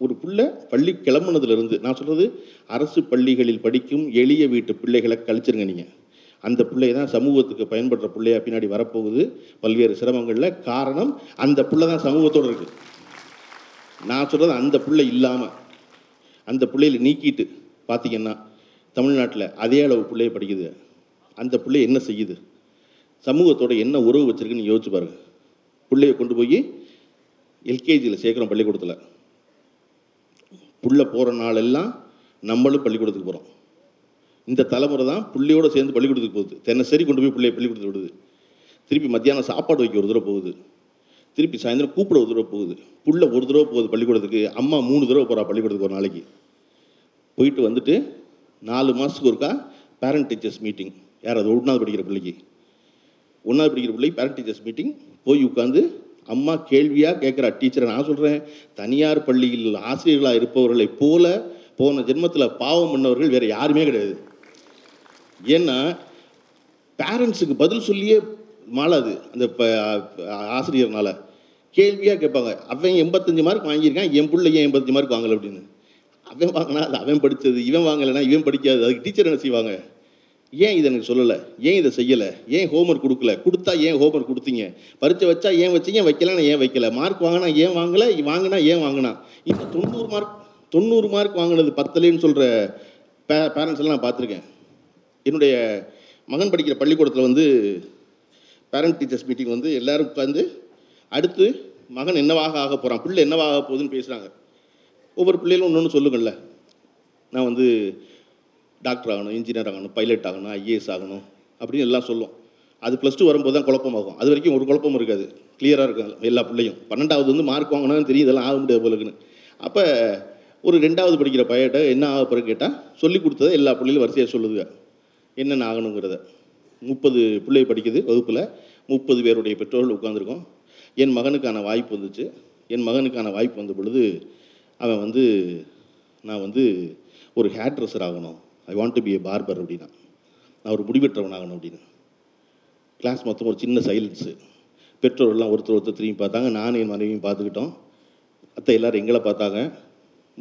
A: ஒரு பிள்ளை பள்ளி கிளம்புனதுலேருந்து நான் சொல்கிறது அரசு பள்ளிகளில் படிக்கும் எளிய வீட்டு பிள்ளைகளை கழிச்சிருங்க நீங்கள் அந்த பிள்ளை தான் சமூகத்துக்கு பயன்படுற பிள்ளையாக பின்னாடி வரப்போகுது பல்வேறு சிரமங்களில். காரணம் அந்த பிள்ளை தான் சமூகத்தோடு இருக்குது நான் சொல்கிறது அந்த பிள்ளை இல்லாமல் அந்த பிள்ளையில நீக்கிட்டு பார்த்தீங்கன்னா தமிழ்நாட்டில் அதே அளவு பிள்ளைய படிக்குது. அந்த பிள்ளை என்ன செய்யுது? சமூகத்தோட என்ன உறவு வச்சுருக்குன்னு யோசிச்சு பாருங்கள் பிள்ளைய கொண்டு போய் எல்கேஜியில் சேர்க்குறோம் பள்ளிக்கூடத்தில். புள்ள போகிற நாளெல்லாம் நம்மளும் பள்ளிக்கூடத்துக்கு போகிறோம் இந்த தலைமுறை தான் பிள்ளையோடு சேர்ந்து பள்ளிக்கூடத்துக்கு போகுது. தினசரி கொண்டு போய் பிள்ளைய பள்ளிக்கூடத்துக்கு விடுது. திருப்பி மத்தியானம் சாப்பாடு வைக்க ஒரு தடவை போகுது. திருப்பி சாயந்தரம் கூப்பிட ஒரு தடவை போகுது. புள்ள ஒரு தடவை போகுது பள்ளிக்கூடத்துக்கு. அம்மா மூணு தடவை போகிறா பள்ளிக்கூடத்துக்கு ஒரு நாளைக்கு. போயிட்டு வந்துட்டு நாலு மாதத்துக்கு ஒருக்கா பேரண்ட் டீச்சர்ஸ் மீட்டிங் யார் அது ஒன்றாவது படிக்கிற பிள்ளைக்கு. ஒன்றாவது படிக்கிற பிள்ளை பேரண்ட் டீச்சர்ஸ் மீட்டிங் போய் உட்காந்து அம்மா கேள்வியாக கேட்குறா. டீச்சரை நான் சொல்கிறேன் தனியார் பள்ளியில் ஆசிரியர்களாக இருப்பவர்களைப் போல போன ஜென்மத்தில் பாவம் பண்ணவர்கள் வேறு யாருமே கிடையாது. ஏன்னா பேரண்ட்ஸுக்கு பதில் சொல்லியே மாளாது அந்த ப- ஆசிரியர்னால. கேள்வியாக கேட்பாங்க அவன் எண்பத்தஞ்சு மார்க் வாங்கியிருக்கான் என் பிள்ளை ஏன் எண்பத்தஞ்சு மார்க் வாங்கலை? அப்படின்னு. அவன் வாங்கினா அது அவன் படித்தது இவன் வாங்கலைன்னா இவன் படிக்காது அதுக்கு டீச்சர் என்ன செய்வாங்க? ஏன் இதை எனக்கு சொல்லலை? ஏன் இதை செய்யலை? ஏன் ஹோம்ஒர்க் கொடுக்கல? கொடுத்தா ஏன் ஹோம்ஒர்க் கொடுத்தீங்க? பரீட்சை வச்சா ஏன் வச்சீங்க? வைக்கலன்னா ஏன் வைக்கல? மார்க் வாங்கினா ஏன் வாங்கலை? வாங்கினா ஏன் வாங்கினா? இன்னும் தொண்ணூறு மார்க் தொண்ணூறு மார்க் வாங்கினது பத்தலைன்னு சொல்கிற பே பேரண்ட்ஸ் எல்லாம் நான் பார்த்துருக்கேன். என்னுடைய மகன் படிக்கிற பள்ளிக்கூடத்தில் வந்து பேரண்ட் டீச்சர்ஸ் மீட்டிங் வந்து எல்லோரும் உட்காந்து அடுத்து மகன் என்னவாக ஆக போகிறான் பிள்ளை என்னவாக ஆக போகுதுன்னு பேசுகிறாங்க ஒவ்வொரு பிள்ளைகளும் ஒன்று ஒன்று சொல்லுங்கள்ல. நான் வந்து டாக்டர் ஆகணும் இன்ஜினியர் ஆகணும் பைலட் ஆகணும் ஐஏஎஸ் ஆகணும் அப்படின்னு எல்லாம் சொல்லும் அது ப்ளஸ் டூ வரும்போது தான் குழப்பமாகும். அது வரைக்கும் ஒரு குழப்பமும் இருக்காது. கிளியராக இருக்கும் எல்லா பிள்ளையும். பன்னெண்டாவது வந்து மார்க் வாங்கினாலும் தெரியும் இதெல்லாம் ஆக முடியாது போலக்குன்னு. அப்போ ஒரு ரெண்டாவது படிக்கிற பையட்ட என்ன ஆக பிறகு கேட்டால் சொல்லி கொடுத்ததை எல்லா பிள்ளைகளும் வரிசையாக சொல்லுதுங்க. என்னென்ன ஆகணுங்கிறத முப்பது பிள்ளை படிக்குது வகுப்பில். முப்பது பேருடைய பெற்றோர்கள் உட்காந்துருக்கோம் என் மகனுக்கான வாய்ப்பு வந்துச்சு. என் மகனுக்கான வாய்ப்பு வந்த பொழுது அவன் வந்து நான் வந்து ஒரு ஹேர் ட்ரெஸ்ஸர் ஆகணும். I want to be a barber அப்படின்னா. நான் ஒரு முடிவெற்றவன் ஆகணும் அப்படின்னு. கிளாஸ் மொத்தம் ஒரு சின்ன சைலன்ஸு பெற்றோர்கள்லாம் ஒருத்தர் ஒருத்தர் திரும்பி பார்த்தாங்க. நானும் என் மனைவியும் பார்த்துக்கிட்டோம். அத்தை எல்லோரும் எங்களை பார்த்தாங்க.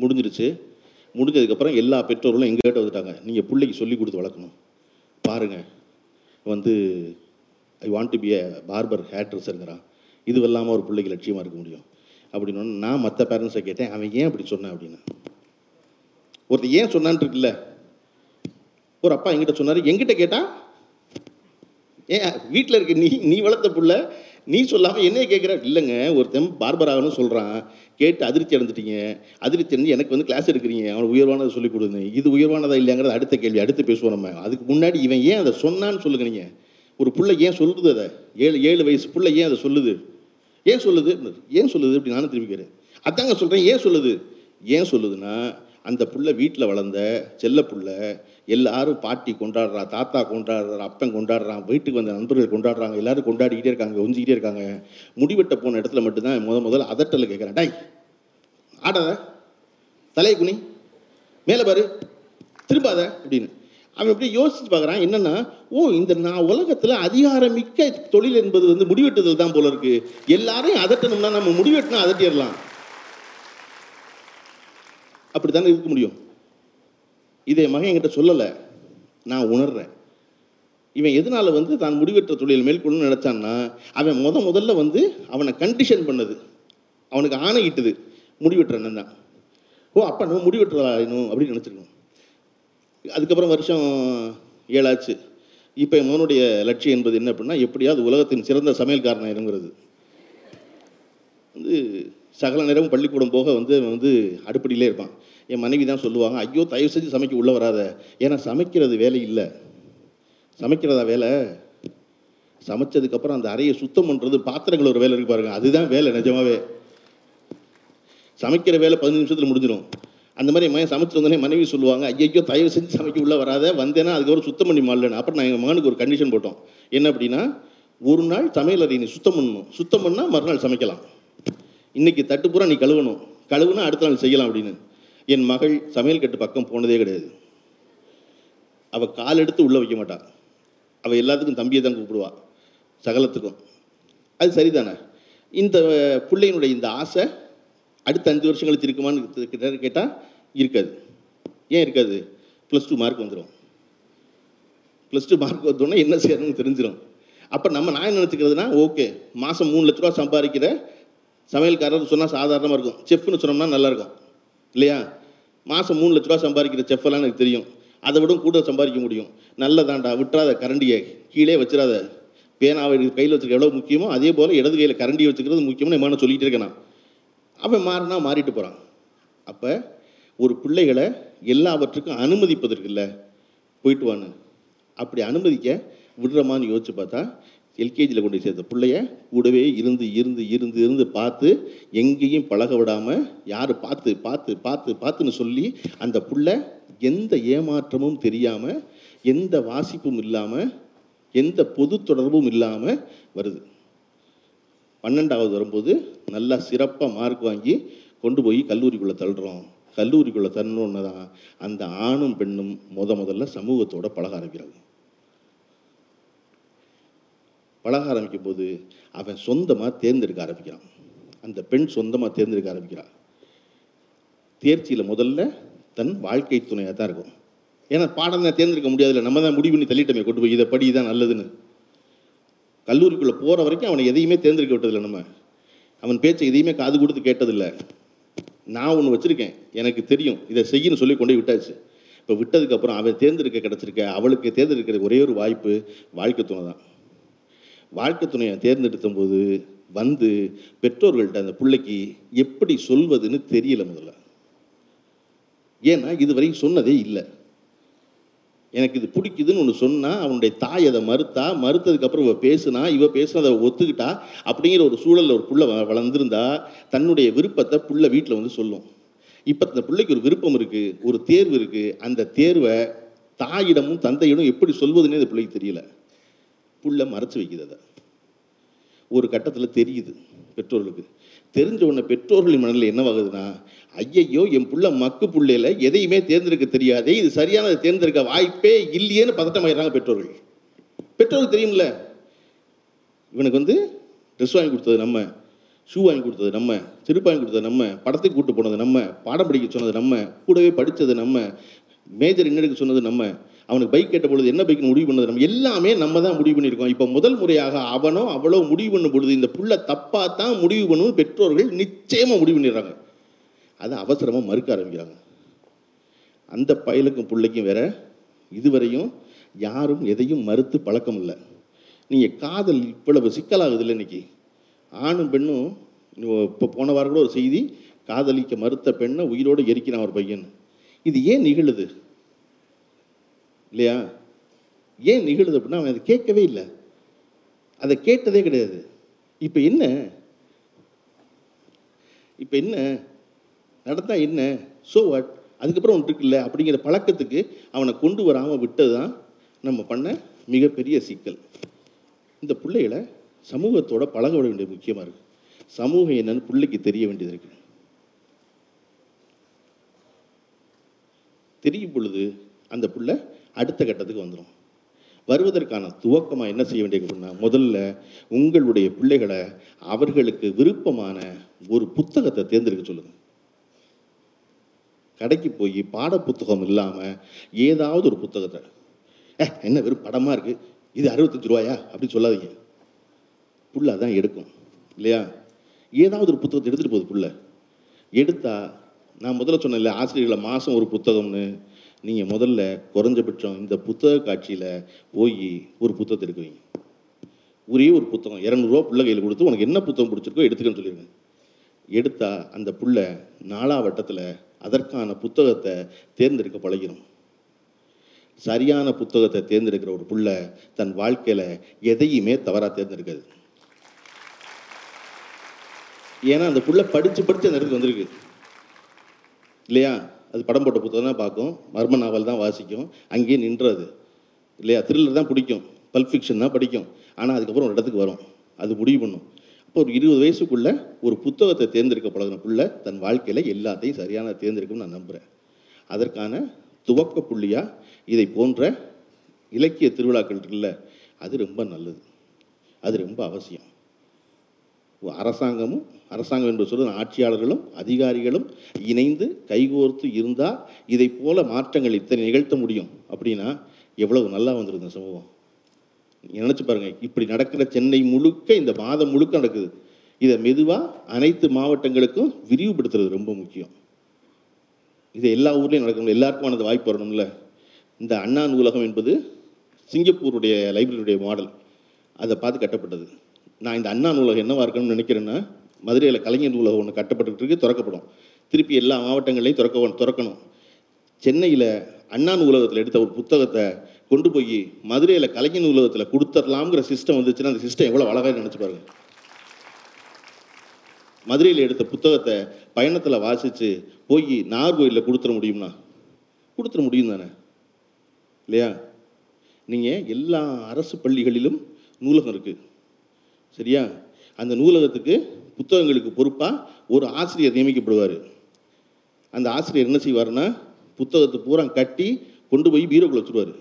A: முடிஞ்சிருச்சு. முடிஞ்சதுக்கப்புறம் எல்லா பெற்றோர்களும் எங்கள்கிட்ட வந்துட்டாங்க. நீங்கள் பிள்ளைக்கு சொல்லி கொடுத்து வளர்க்கணும். பாருங்கள் வந்து I want to be a barber hair ட்ரெஸ்ஸருங்கிறான் இது இல்லாமல் ஒரு பிள்ளைக்கு லட்சியமாக இருக்க முடியும். அப்படின்னு நான் மற்ற பேரண்ட்ஸை கேட்டேன் அவன் ஏன் அப்படி சொன்னான்? அப்படின்னு. ஒருத்தர் ஏன் சொன்னான்னு இருக்குல்ல ஒரு அப்பா என்கிட்ட சொன்னார் எங்கிட்ட கேட்டால் ஏன் வீட்டில் இருக்க நீ நீ வளர்த்த பிள்ளை நீ சொல்லாமல் என்னைய கேட்குற இல்லைங்க ஒருத்தன் பார்பர் ஆகணும்னு சொல்கிறான் கேட்டு அதிர்ச்சி அடைஞ்சிட்டீங்க. அதிர்ச்சி அடைஞ்சு எனக்கு வந்து கிளாஸ் எடுக்கிறீங்க. அவனுக்கு உயர்வானதை சொல்லிக் கொடுங்க. இது உயர்வானதா இல்லையாங்கிறத அடுத்த கேள்வி அடுத்து பேசுவோம் நம்ம. அதுக்கு முன்னாடி இவன் ஏன் அதை சொன்னான்னு சொல்லுங்க நீங்கள் ஒரு பிள்ளை ஏன் சொல்லுது அதை? ஏழு ஏழு வயசு பிள்ளை ஏன் அதை சொல்லுது? ஏன் சொல்லுது? ஏன் சொல்லுது அப்படி நானும் திரும்பி அதாங்க சொல்கிறேன் ஏன் சொல்லுது? ஏன் சொல்லுதுன்னா அந்த புள்ள வீட்டில் வளர்ந்த செல்ல புள்ள எல்லாரும் பாட்டி கொண்டாடுறா தாத்தா கொண்டாடுறா அப்பன் கொண்டாடுறான் வீட்டுக்கு வந்த நண்பர்கள் கொண்டாடுறாங்க எல்லாரும் கொண்டாடிக்கிட்டே இருக்காங்க ஒஞ்சிக்கிட்டே இருக்காங்க. முடிவெட்ட போன இடத்துல மட்டும்தான் முத முதல்ல அதட்டல கேட்குறேன் டாய் ஆடாத. தலையை குனி. மேலே பாரு. திரும்பாத அப்படின்னு. அவன் எப்படி யோசிச்சு பார்க்குறான் என்னென்னா ஓ இந்த நான் உலகத்தில் அதிகாரமிக்க தொழில் என்பது வந்து முடிவெட்டுதல் தான் போல இருக்கு. எல்லாரையும் அதட்டணும்னா நம்ம முடிவெட்டினா அதட்டிடலாம். அப்படி தானே இருக்க முடியும்? இதை என் மகன் என்கிட்ட சொல்லலை. நான் உணர்றேன். இவன் எதனால் வந்து தான் முடிவெற்ற தொழில் மேற்கொள்ளணும்னு நினச்சான்னா அவன் முத முதல்ல வந்து அவனை கண்டிஷன் பண்ணது. அவனுக்கு ஆணையிட்டது முடிவெட்டுறன்னு தான். ஓ அப்போ நம்ம முடிவெட்டுறாயினும் அப்படின்னு நினச்சிருக்கணும். அதுக்கப்புறம் வருஷம் ஏழாச்சு. இப்போ என் மகனுடைய லட்சியம் என்பது என்ன அப்படின்னா எப்படியாவது உலகத்தின் சிறந்த சமையல்காரனாக இருங்கிறது வந்து சகல நேரமும் பள்ளிக்கூடம் போக வந்து அவன் வந்து அடுப்படியிலே இருப்பான். என் மனைவி தான் சொல்லுவாங்க ஐயோ தயவு செஞ்சு சமைக்க உள்ளே வராத. ஏன்னா சமைக்கிறது வேலை இல்லை. சமைக்கிறதா வேலை? சமைச்சதுக்கப்புறம் அந்த அறையை சுத்தம் பண்ணுறது பாத்திரங்கள் ஒரு வேலை இருக்கு பாருங்க. அதுதான் வேலை நிஜமாவே. சமைக்கிற வேலை பதினஞ்சு நிமிஷத்தில் முடிஞ்சிடும் அந்த மாதிரி மகன் சமைச்சு வந்தோடனே மனைவி சொல்லுவாங்க ஐயோ தயவு செஞ்சு சமைக்க உள்ளே வராத. வந்தேன்னா அதுக்கப்புறம் சுத்தம் பண்ணி மாடலன்னு. அப்புறம் நான் எங்கள் மகனுக்கு ஒரு கண்டிஷன் போட்டோம். என்ன அப்படின்னா ஒரு நாள் சமையலறை நீ சுத்தம் பண்ணணும். சுத்தம் பண்ணால் மறுநாள் சமைக்கலாம். இன்றைக்கி தட்டு பூரா நீ கழுவணும். கழுவுனா அடுத்த நாள் செய்யலாம் அப்படின்னு. என் மகள் சமையல் கட்டு பக்கம் போனதே கிடையாது. அவள் கால் எடுத்து உள்ளே வைக்க மாட்டாள் அவள் எல்லாத்துக்கும் தம்பியை தான் கூப்பிடுவா. சகலத்துக்கும். அது சரிதானே? இந்த பிள்ளையினுடைய இந்த ஆசை அடுத்த அஞ்சு வருஷம் கழிச்சு இருக்குமான்னு கேட்டால் இருக்காது. ஏன் இருக்காது? ப்ளஸ் டூ மார்க் வந்துடும் ப்ளஸ் டூ மார்க் வந்தோடனே என்ன செய்யணும்னு தெரிஞ்சிடும் அப்போ நம்ம நான் என்ன நினச்சிக்கிறதுனா ஓகே மாதம் மூணு லட்ச ரூபா சம்பாதிக்கிற சமையல்காரர் சொன்னால் சாதாரணமாக இருக்கும். செஃப்னு சொன்னோம்னா நல்லாயிருக்கும் இல்லையா? மாதம் மூணு லட்ச ரூபா சம்பாதிக்கிற செஃப்பெல்லாம் எனக்கு தெரியும். அதை விட கூட சம்பாதிக்க முடியும். நல்லதாண்டா விட்டுறாத கரண்டியை கீழே வச்சிடாத. பேனாவை கையில் வச்சுருக்க எவ்வளோ முக்கியமோ அதே போல் இடது கையில் கரண்டியை வச்சுக்கிறது முக்கியம்னு எமான சொல்லிகிட்டு இருக்கேன் நான் அவன் மாறினா மாறிட்டு போகிறான் அப்போ ஒரு பிள்ளைகளை எல்லாவற்றுக்கும் அனுமதிப்பதற்கு இல்லை போயிட்டு வான்னு. அப்படி அனுமதிக்க விடுறமான்னு யோசிச்சு பார்த்தா எல்கேஜியில் கொண்டு சேர்த்த பிள்ளைய கூடவே இருந்து இருந்து இருந்து இருந்து பார்த்து எங்கேயும் பழக விடாமல் யார் பார்த்து பார்த்து பார்த்து பார்த்துன்னு சொல்லி அந்த புள்ள எந்த ஏமாற்றமும் தெரியாமல் எந்த வாசிப்பும் இல்லாமல் எந்த பொது தொடர்பும் இல்லாமல் வருது. பன்னெண்டாவது வரும்போது நல்லா சிறப்பாக மார்க் வாங்கி கொண்டு போய் கல்லூரிக்குள்ளே தள்ளுறோம். கல்லூரிக்குள்ளே தள்ளணுன்னு தான் அந்த ஆணும் பெண்ணும் முத முதல்ல சமூகத்தோட பழக ஆரம்பிக்கிறாங்க. பழக ஆரம்பிக்கும் போது அவன் சொந்தமாக தேர்ந்தெடுக்க ஆரம்பிக்கிறான். அந்த பெண் சொந்தமாக தேர்ந்தெடுக்க ஆரம்பிக்கிறான் தேர்ச்சியில் முதல்ல தன் வாழ்க்கை துணையாக தான் இருக்கும். ஏன்னா பாடம் தான் தேர்ந்தெடுக்க முடியாதுல்ல. நம்ம தான் முடிவு பண்ணி தள்ளிட்டோமே கொண்டு போய் இதை படி தான் நல்லதுன்னு. கல்லூரிக்குள்ளே போகிற வரைக்கும் அவனை எதையுமே தேர்ந்தெடுக்க விட்டதில்லை நம்ம. அவன் பேச்சை எதையுமே காது கொடுத்து கேட்டதில்லை. நான் ஒன்று வச்சுருக்கேன். எனக்கு தெரியும். இதை செய்யணும்னு சொல்லி கொண்டு விட்டாச்சு. இப்போ விட்டதுக்கப்புறம் அவன் தேர்ந்தெடுக்க கிடச்சிருக்க அவளுக்கு தேர்ந்தெடுக்கிற ஒரே ஒரு வாய்ப்பு வாழ்க்கை துணை தான். வாழ்க்கை துணையை தேர்ந்தெடுத்த போது வந்து பெற்றோர்கள்ட்ட அந்த பிள்ளைக்கு எப்படி சொல்வதுன்னு தெரியல முதல்ல. ஏன்னா இதுவரையும் சொன்னதே இல்லை. எனக்கு இது பிடிக்குதுன்னு ஒன்று சொன்னால் அவனுடைய தாய் அதை மறுத்தா மறுத்ததுக்கப்புறம் இவ பேசுனா இவ பேசுனதை ஒத்துக்கிட்டா அப்படிங்கிற ஒரு சூழலில் ஒரு புள்ள வளர்ந்துருந்தா தன்னுடைய விருப்பத்தை புள்ள வீட்டில் வந்து சொல்லும். இப்போ அந்த பிள்ளைக்கு ஒரு விருப்பம் இருக்குது ஒரு தேர்வு இருக்குது அந்த தேர்வை தாயிடமும் தந்தையிடம் எப்படி சொல்வதுன்னே அந்த பிள்ளைக்கு தெரியல. புள்ள மறைச்சி வைக்குது அதை. ஒரு கட்டத்தில் தெரியுது பெற்றோர்களுக்கு. தெரிஞ்ச உடனே பெற்றோர்களின் மனதில் என்னவாகுதுன்னா ஐயையோ என் புள்ள மக்கு புள்ளையில் எதையுமே தேர்ந்தெடுக்க தெரியாதே இது சரியானதை தேர்ந்தெடுக்க வாய்ப்பே இல்லையேன்னு பதட்டமாயிடுறாங்க பெற்றோர்கள். பெற்றோருக்கு தெரியும்ல இவனுக்கு வந்து ட்ரெஸ் வாங்கி கொடுத்தது நம்ம ஷூ வாங்கி கொடுத்தது நம்ம செருப்பு வாங்கி கொடுத்தது நம்ம படத்துக்கு கூட்டு போனது நம்ம பாடம் படிக்க சொன்னது நம்ம கூடவே படித்தது நம்ம மேஜர் என்ன எடுக்க சொன்னது நம்ம அவனுக்கு பைக் கேட்ட பொழுது என்ன பைக்னு முடிவு பண்ணது? நம்ம எல்லாமே நம்ம தான் முடிவு பண்ணியிருக்கோம். இப்போ முதல் முறையாக அவனோ அவளோ முடிவு பண்ணும் பொழுது இந்த புள்ள தப்பாக தான் முடிவு பண்ணணும் பெற்றோர்கள் நிச்சயமாக முடிவு பண்ணிடுறாங்க. அதை அவசரமாக மறுக்க ஆரம்பிக்கிறாங்க. அந்த பயலுக்கும் பிள்ளைக்கும் வேற இதுவரையும் யாரும் எதையும் மறுத்து பழக்கம் இல்லை. நீங்கள் காதல் இவ்வளவு சிக்கலாகுது இல்லை இன்னைக்கு. ஆணும் பெண்ணும் இப்போ போன வாரம் கூட ஒரு செய்தி காதலிக்க மறுத்த பெண்ணை உயிரோடு எரிக்கிறான் ஒரு பையன். இது ஏன் நிகழுது? இல்லையா? ஏன் நிகழுது அப்படின்னா அவன் அதை கேட்கவே இல்லை. அதை கேட்டதே கிடையாது. இப்போ என்ன? இப்போ என்ன? நடந்தால் என்ன? ஸோ வாட் அதுக்கப்புறம் ஒன்று இருக்குல்ல அப்படிங்கிற பழக்கத்துக்கு அவனை கொண்டு வராமல் விட்டது தான் நம்ம பண்ண மிகப்பெரிய சிக்கல். இந்த பிள்ளைகளை சமூகத்தோட பழக விட வேண்டியது முக்கியமாக இருக்குது சமூகம் என்னன்னு பிள்ளைக்கு தெரிய வேண்டியது இருக்குது தெரியும் பொழுது அந்த பிள்ளை அடுத்த கட்டத்துக்கு வந்துடும் வருவதற்கான துவக்கமாக என்ன செய்ய வேண்டியது முதல்ல உங்களுடைய பிள்ளைகளை அவர்களுக்கு விருப்பமான ஒரு புத்தகத்தை தேர்ந்தெடுக்க சொல்லுங்கள் கடைக்கு போய் பாட புத்தகம் இல்லாமல் ஏதாவது ஒரு புத்தகத்தை. ஏ என்ன வெறும் படமாக இருக்குது இது அறுபத்தஞ்சு ரூபாயா? அப்படின்னு சொல்லாதீங்க. புள்ள தான் எடுக்கும். இல்லையா? ஏதாவது ஒரு புத்தகத்தை எடுத்துகிட்டு போகுது புள்ள. எடுத்தால் நான் முதல்ல சொன்னேன்ல ஆசிரியர்களை மாதம் ஒரு புத்தகம்னு. நீங்கள் முதல்ல குறைஞ்சபட்சம் இந்த புத்தக காட்சியில் போய் ஒரு புத்தகத்தை எடுக்க வைங்க. ஒரே ஒரு புத்தகம் இரநூறுவா பிள்ளை கையில் கொடுத்து உனக்கு என்ன புத்தகம் பிடிச்சிருக்கோ எடுத்துக்கன்னு சொல்லிடுங்க எடுத்தால் அந்த புள்ள நாலா வட்டத்தில் அதற்கான புத்தகத்தை தேர்ந்தெடுக்க பழகிடும் சரியான புத்தகத்தை தேர்ந்தெடுக்கிற ஒரு புள்ள தன் வாழ்க்கையில் எதையுமே தவறாக தேர்ந்தெடுக்காது. ஏன்னா அந்த புள்ள படித்து படித்து அந்த இடத்துக்கு வந்திருக்கு. இல்லையா? அது படம் போட்ட புத்தகம் தான் பார்க்கும். மர்ம நாவல் தான் வாசிக்கும். அங்கேயே நின்றது. இல்லையா? த்ரில்லர் தான் பிடிக்கும். பல்ப் ஃபிக்ஷன் தான் படிக்கும். ஆனால் அதுக்கப்புறம் ஒரு இடத்துக்கு வரும். அது முடிவு பண்ணும். அப்போ ஒரு இருபது வயசுக்குள்ளே ஒரு புத்தகத்தை தேர்ந்தெடுக்க பழகின பிள்ளை தன் வாழ்க்கையில் எல்லாத்தையும் சரியான தேர்ந்தெடுக்கும்னு நான் நம்புகிறேன் அதற்கான துவக்க புள்ளியாக இதை போன்ற இலக்கிய திருவிழாக்கள் இருக்குல்ல அது ரொம்ப நல்லது. அது ரொம்ப அவசியம். அரசாங்கமும் அரசாங்கம் என்று சொல்ல ஆட்சியாளர்களும் அதிகாரிகளும் இணைந்து கைகோர்த்து இருந்தால் இதை போல மாற்றங்கள் இத்தனை நிகழ்த்த முடியும் அப்படின்னா எவ்வளவு நல்லா வந்துருந்த சமூகம். நினச்சி பாருங்க இப்படி நடக்கிற சென்னை முழுக்க இந்த மாதம் முழுக்க நடக்குது. இதை மெதுவாக அனைத்து மாவட்டங்களுக்கும் விரிவுபடுத்துறது ரொம்ப முக்கியம். இது எல்லா ஊர்லேயும் நடக்கணும் எல்லாருக்கும் அந்த வாய்ப்பு வரணும்ல. இந்த அண்ணா நூலகம் என்பது சிங்கப்பூருடைய லைப்ரரியுடைய மாடல். அதை பார்த்து கட்டப்பட்டது. நான் இந்த அண்ணா நூலகம் என்னவா இருக்கணும்னு நினைக்கிறேன்னா மதுரையில் கலைஞர் நூலகம் ஒன்று கட்டப்பட்டுக்கிட்டு இருக்கு திறக்கப்படும். திருப்பி எல்லா மாவட்டங்களையும் திறக்க திறக்கணும். சென்னையில் அண்ணா நூலகத்தில் எடுத்த ஒரு புத்தகத்தை கொண்டு போய் மதுரையில் கலைஞர் நூலகத்தில் கொடுத்துடலாம்ங்கிற சிஸ்டம் வந்துச்சுன்னா அந்த சிஸ்டம் எவ்வளோ அழகாக நினச்சி பாருங்க. மதுரையில் எடுத்த புத்தகத்தை பயணத்தில் வாசித்து போய் நாகர்கோயிலில் கொடுத்துட முடியும்னா? கொடுத்துட முடியும் தானே? இல்லையா? நீங்கள் எல்லா அரசு பள்ளிகளிலும் நூலகம் இருக்குது சரியா? அந்த நூலகத்துக்கு புத்தகங்களுக்கு பொறுப்பாக ஒரு ஆசிரியர் நியமிக்கப்படுவார். அந்த ஆசிரியர் என்ன செய்வார்னா புத்தகத்தை பூரா கட்டி கொண்டு போய் பீரோக்குள்ள வச்சுருவார்.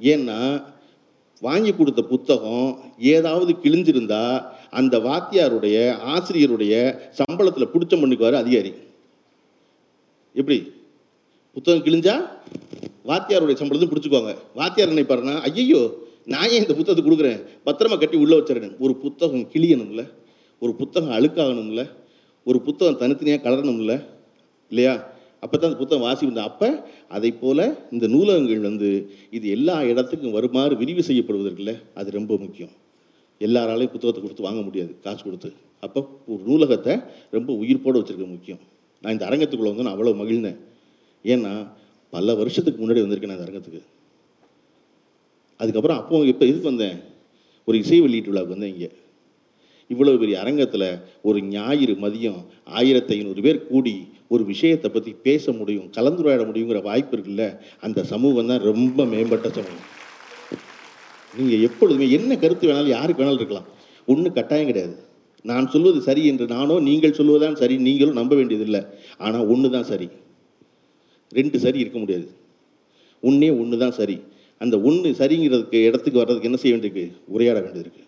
A: ஏன்னா வாங்கி கொடுத்த புத்தகம் ஏதாவது கிழிஞ்சிருந்தா அந்த வாத்தியாருடைய ஆசிரியருடைய சம்பளத்தில் பிடிச்ச பண்ணிக்குவார் அதிகாரி. எப்படி? புத்தகம் கிழிஞ்சா வாத்தியாருடைய சம்பளத்தையும் பிடிச்சிக்குவாங்க. வாத்தியார் நினைப்பாருன்னா ஐயையோ நான் ஏன் இந்த புத்தகத்தை கொடுக்குறேன்? பத்திரமா கட்டி உள்ளே வச்சிருக்கேன் ஒரு புத்தகம் கிளியணும்ல ஒரு புத்தகம் அழுக்காகணும்ல? ஒரு புத்தகம் தனித்தனியாக கலரணும்ல? இல்லையா? அப்போ தான் அந்த புத்தகம் வாசி அப்போ அதை போல் இந்த நூலகங்கள் வந்து இது எல்லா இடத்துக்கும் வருமாறு விரிவு செய்யப்படுவதற்குல அது ரொம்ப முக்கியம். எல்லாராலையும் புத்தகத்தை கொடுத்து வாங்க முடியாது. காசு கொடுத்து. அப்போ ஒரு நூலகத்தை ரொம்ப உயிர்ப்போடு வச்சுருக்க முக்கியம். நான் இந்த அரங்கத்துக்குள்ளே வந்து நான் அவ்வளோ மகிழ்ந்தேன். ஏன்னா பல வருஷத்துக்கு முன்னாடி வந்திருக்கேன் நான் இந்த அரங்கத்துக்கு. அதுக்கப்புறம் அப்போ இப்போ இதுக்கு வந்தேன்? ஒரு இசை வெளியீட்டு விழாவுக்கு வந்தேன் இங்கே. இவ்வளோ பெரிய அரங்கத்தில் ஒரு ஞாயிறு மதியம் ஆயிரத்தி ஐநூறு பேர் கூடி ஒரு விஷயத்தை பற்றி பேச முடியும் கலந்துரையாட முடியுங்கிற வாய்ப்பு இருக்குல்ல? அந்த சமூகம் தான் ரொம்ப மேம்பட்ட சமூகம். நீங்கள் எப்பொழுதுமே என்ன கருத்து வேணாலும் யாருக்கு வேணாலும் இருக்கலாம். ஒன்றும் கட்டாயம் கிடையாது. நான் சொல்வது சரி என்று நானோ நீங்கள் சொல்வதுதான் சரி நீங்களும் நம்ப வேண்டியதில்லை. ஆனால் ஒன்று தான் சரி. ரெண்டு சரி இருக்க முடியாது. ஒன்றே ஒன்று தான் சரி. அந்த ஒன்று சரிங்கிறதுக்கு இடத்துக்கு வர்றதுக்கு என்ன செய்ய வேண்டியிருக்கு? உரையாட வேண்டியிருக்கு.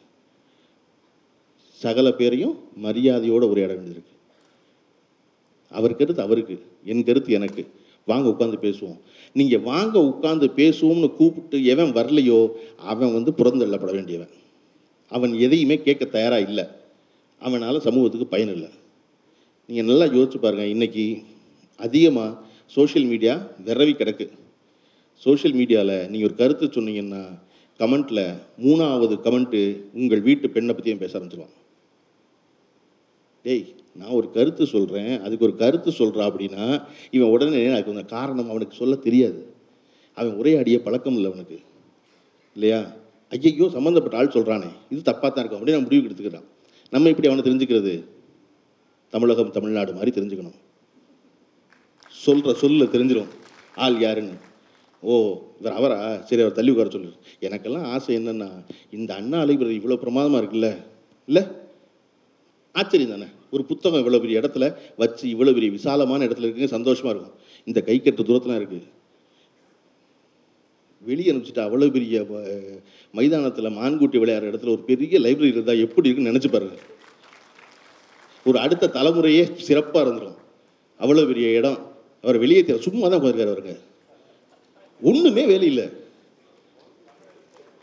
A: சகல பேரையும் மரியாதையோடு உரையாட வேண்டியிருக்கு. அவர் கருத்து அவருக்கு என் கருத்து எனக்கு. வாங்க உட்காந்து பேசுவோம். நீங்கள் வாங்க உட்காந்து பேசுவோம்னு கூப்பிட்டு எவன் வரலையோ அவன் வந்து புறந்தள்ளப்பட வேண்டியவன். அவன் எதையுமே கேட்க தயாராக இல்லை. அவனால் சமூகத்துக்கு பயன் இல்லை. நீங்கள் நல்லா யோசிச்சு பாருங்கள் இன்றைக்கி அதிகமாக சோஷியல் மீடியா விரவி கிடக்கு. சோஷியல் மீடியாவில் நீங்கள் ஒரு கருத்து சொன்னீங்கன்னா கமெண்ட்டில் மூணாவது கமெண்ட்டு உங்கள் வீட்டு பெண்ணை பற்றியும் பேச ஆரம்பிச்சிருவான் டேய் நான் ஒரு கருத்து சொல்கிறேன் அதுக்கு ஒரு கருத்து சொல்கிறா அப்படின்னா இவன் உடனே அதுக்கு கொஞ்சம் காரணம் அவனுக்கு சொல்ல தெரியாது. அவன் உரையாடிய பழக்கம் இல்லை அவனுக்கு. இல்லையா? ஐயையோ சம்மந்தப்பட்ட ஆள் சொல்கிறானே இது தப்பாக தான் இருக்கும். அப்படின்னு நான் எடுத்துக்கிறான். நம்ம இப்படி அவனை தெரிஞ்சுக்கிறது? தமிழகம் தமிழ்நாடு மாதிரி தெரிஞ்சுக்கணும். சொல்கிற சொல்ல தெரிஞ்சிடும் ஆள் யாருன்னு. ஓ இவர் அவரா? சரி அவர் தள்ளி உட்கார சொல்லு எனக்கெல்லாம் ஆசை என்னென்னா இந்த அண்ணா அலைபிரதி இவ்வளோ பிரமாதமாக இருக்குல்ல? இல்லை? ஆச்சரியம் தானே? ஒரு புத்தகம் இவ்வளோ பெரிய இடத்துல வச்சு இவ்வளோ பெரிய விசாலமான இடத்துல இருக்குங்க சந்தோஷமாக இருக்கும். இந்த கை கட்டு தூரத்தில் இருக்குது வெளியே அனுப்பிச்சிட்டு அவ்வளோ பெரிய மைதானத்தில் மான்குட்டி விளையாடுற இடத்துல ஒரு பெரிய லைப்ரரி இருந்தால் எப்படி இருக்குன்னு நினச்சி பாருங்க. ஒரு அடுத்த தலைமுறையே சிறப்பாக இருந்துடும் அவ்வளோ பெரிய இடம். அவர் வெளியே தேவை சும்மா தான் போயிருக்காரு அவருங்க. ஒன்றுமே வேலை இல்லை.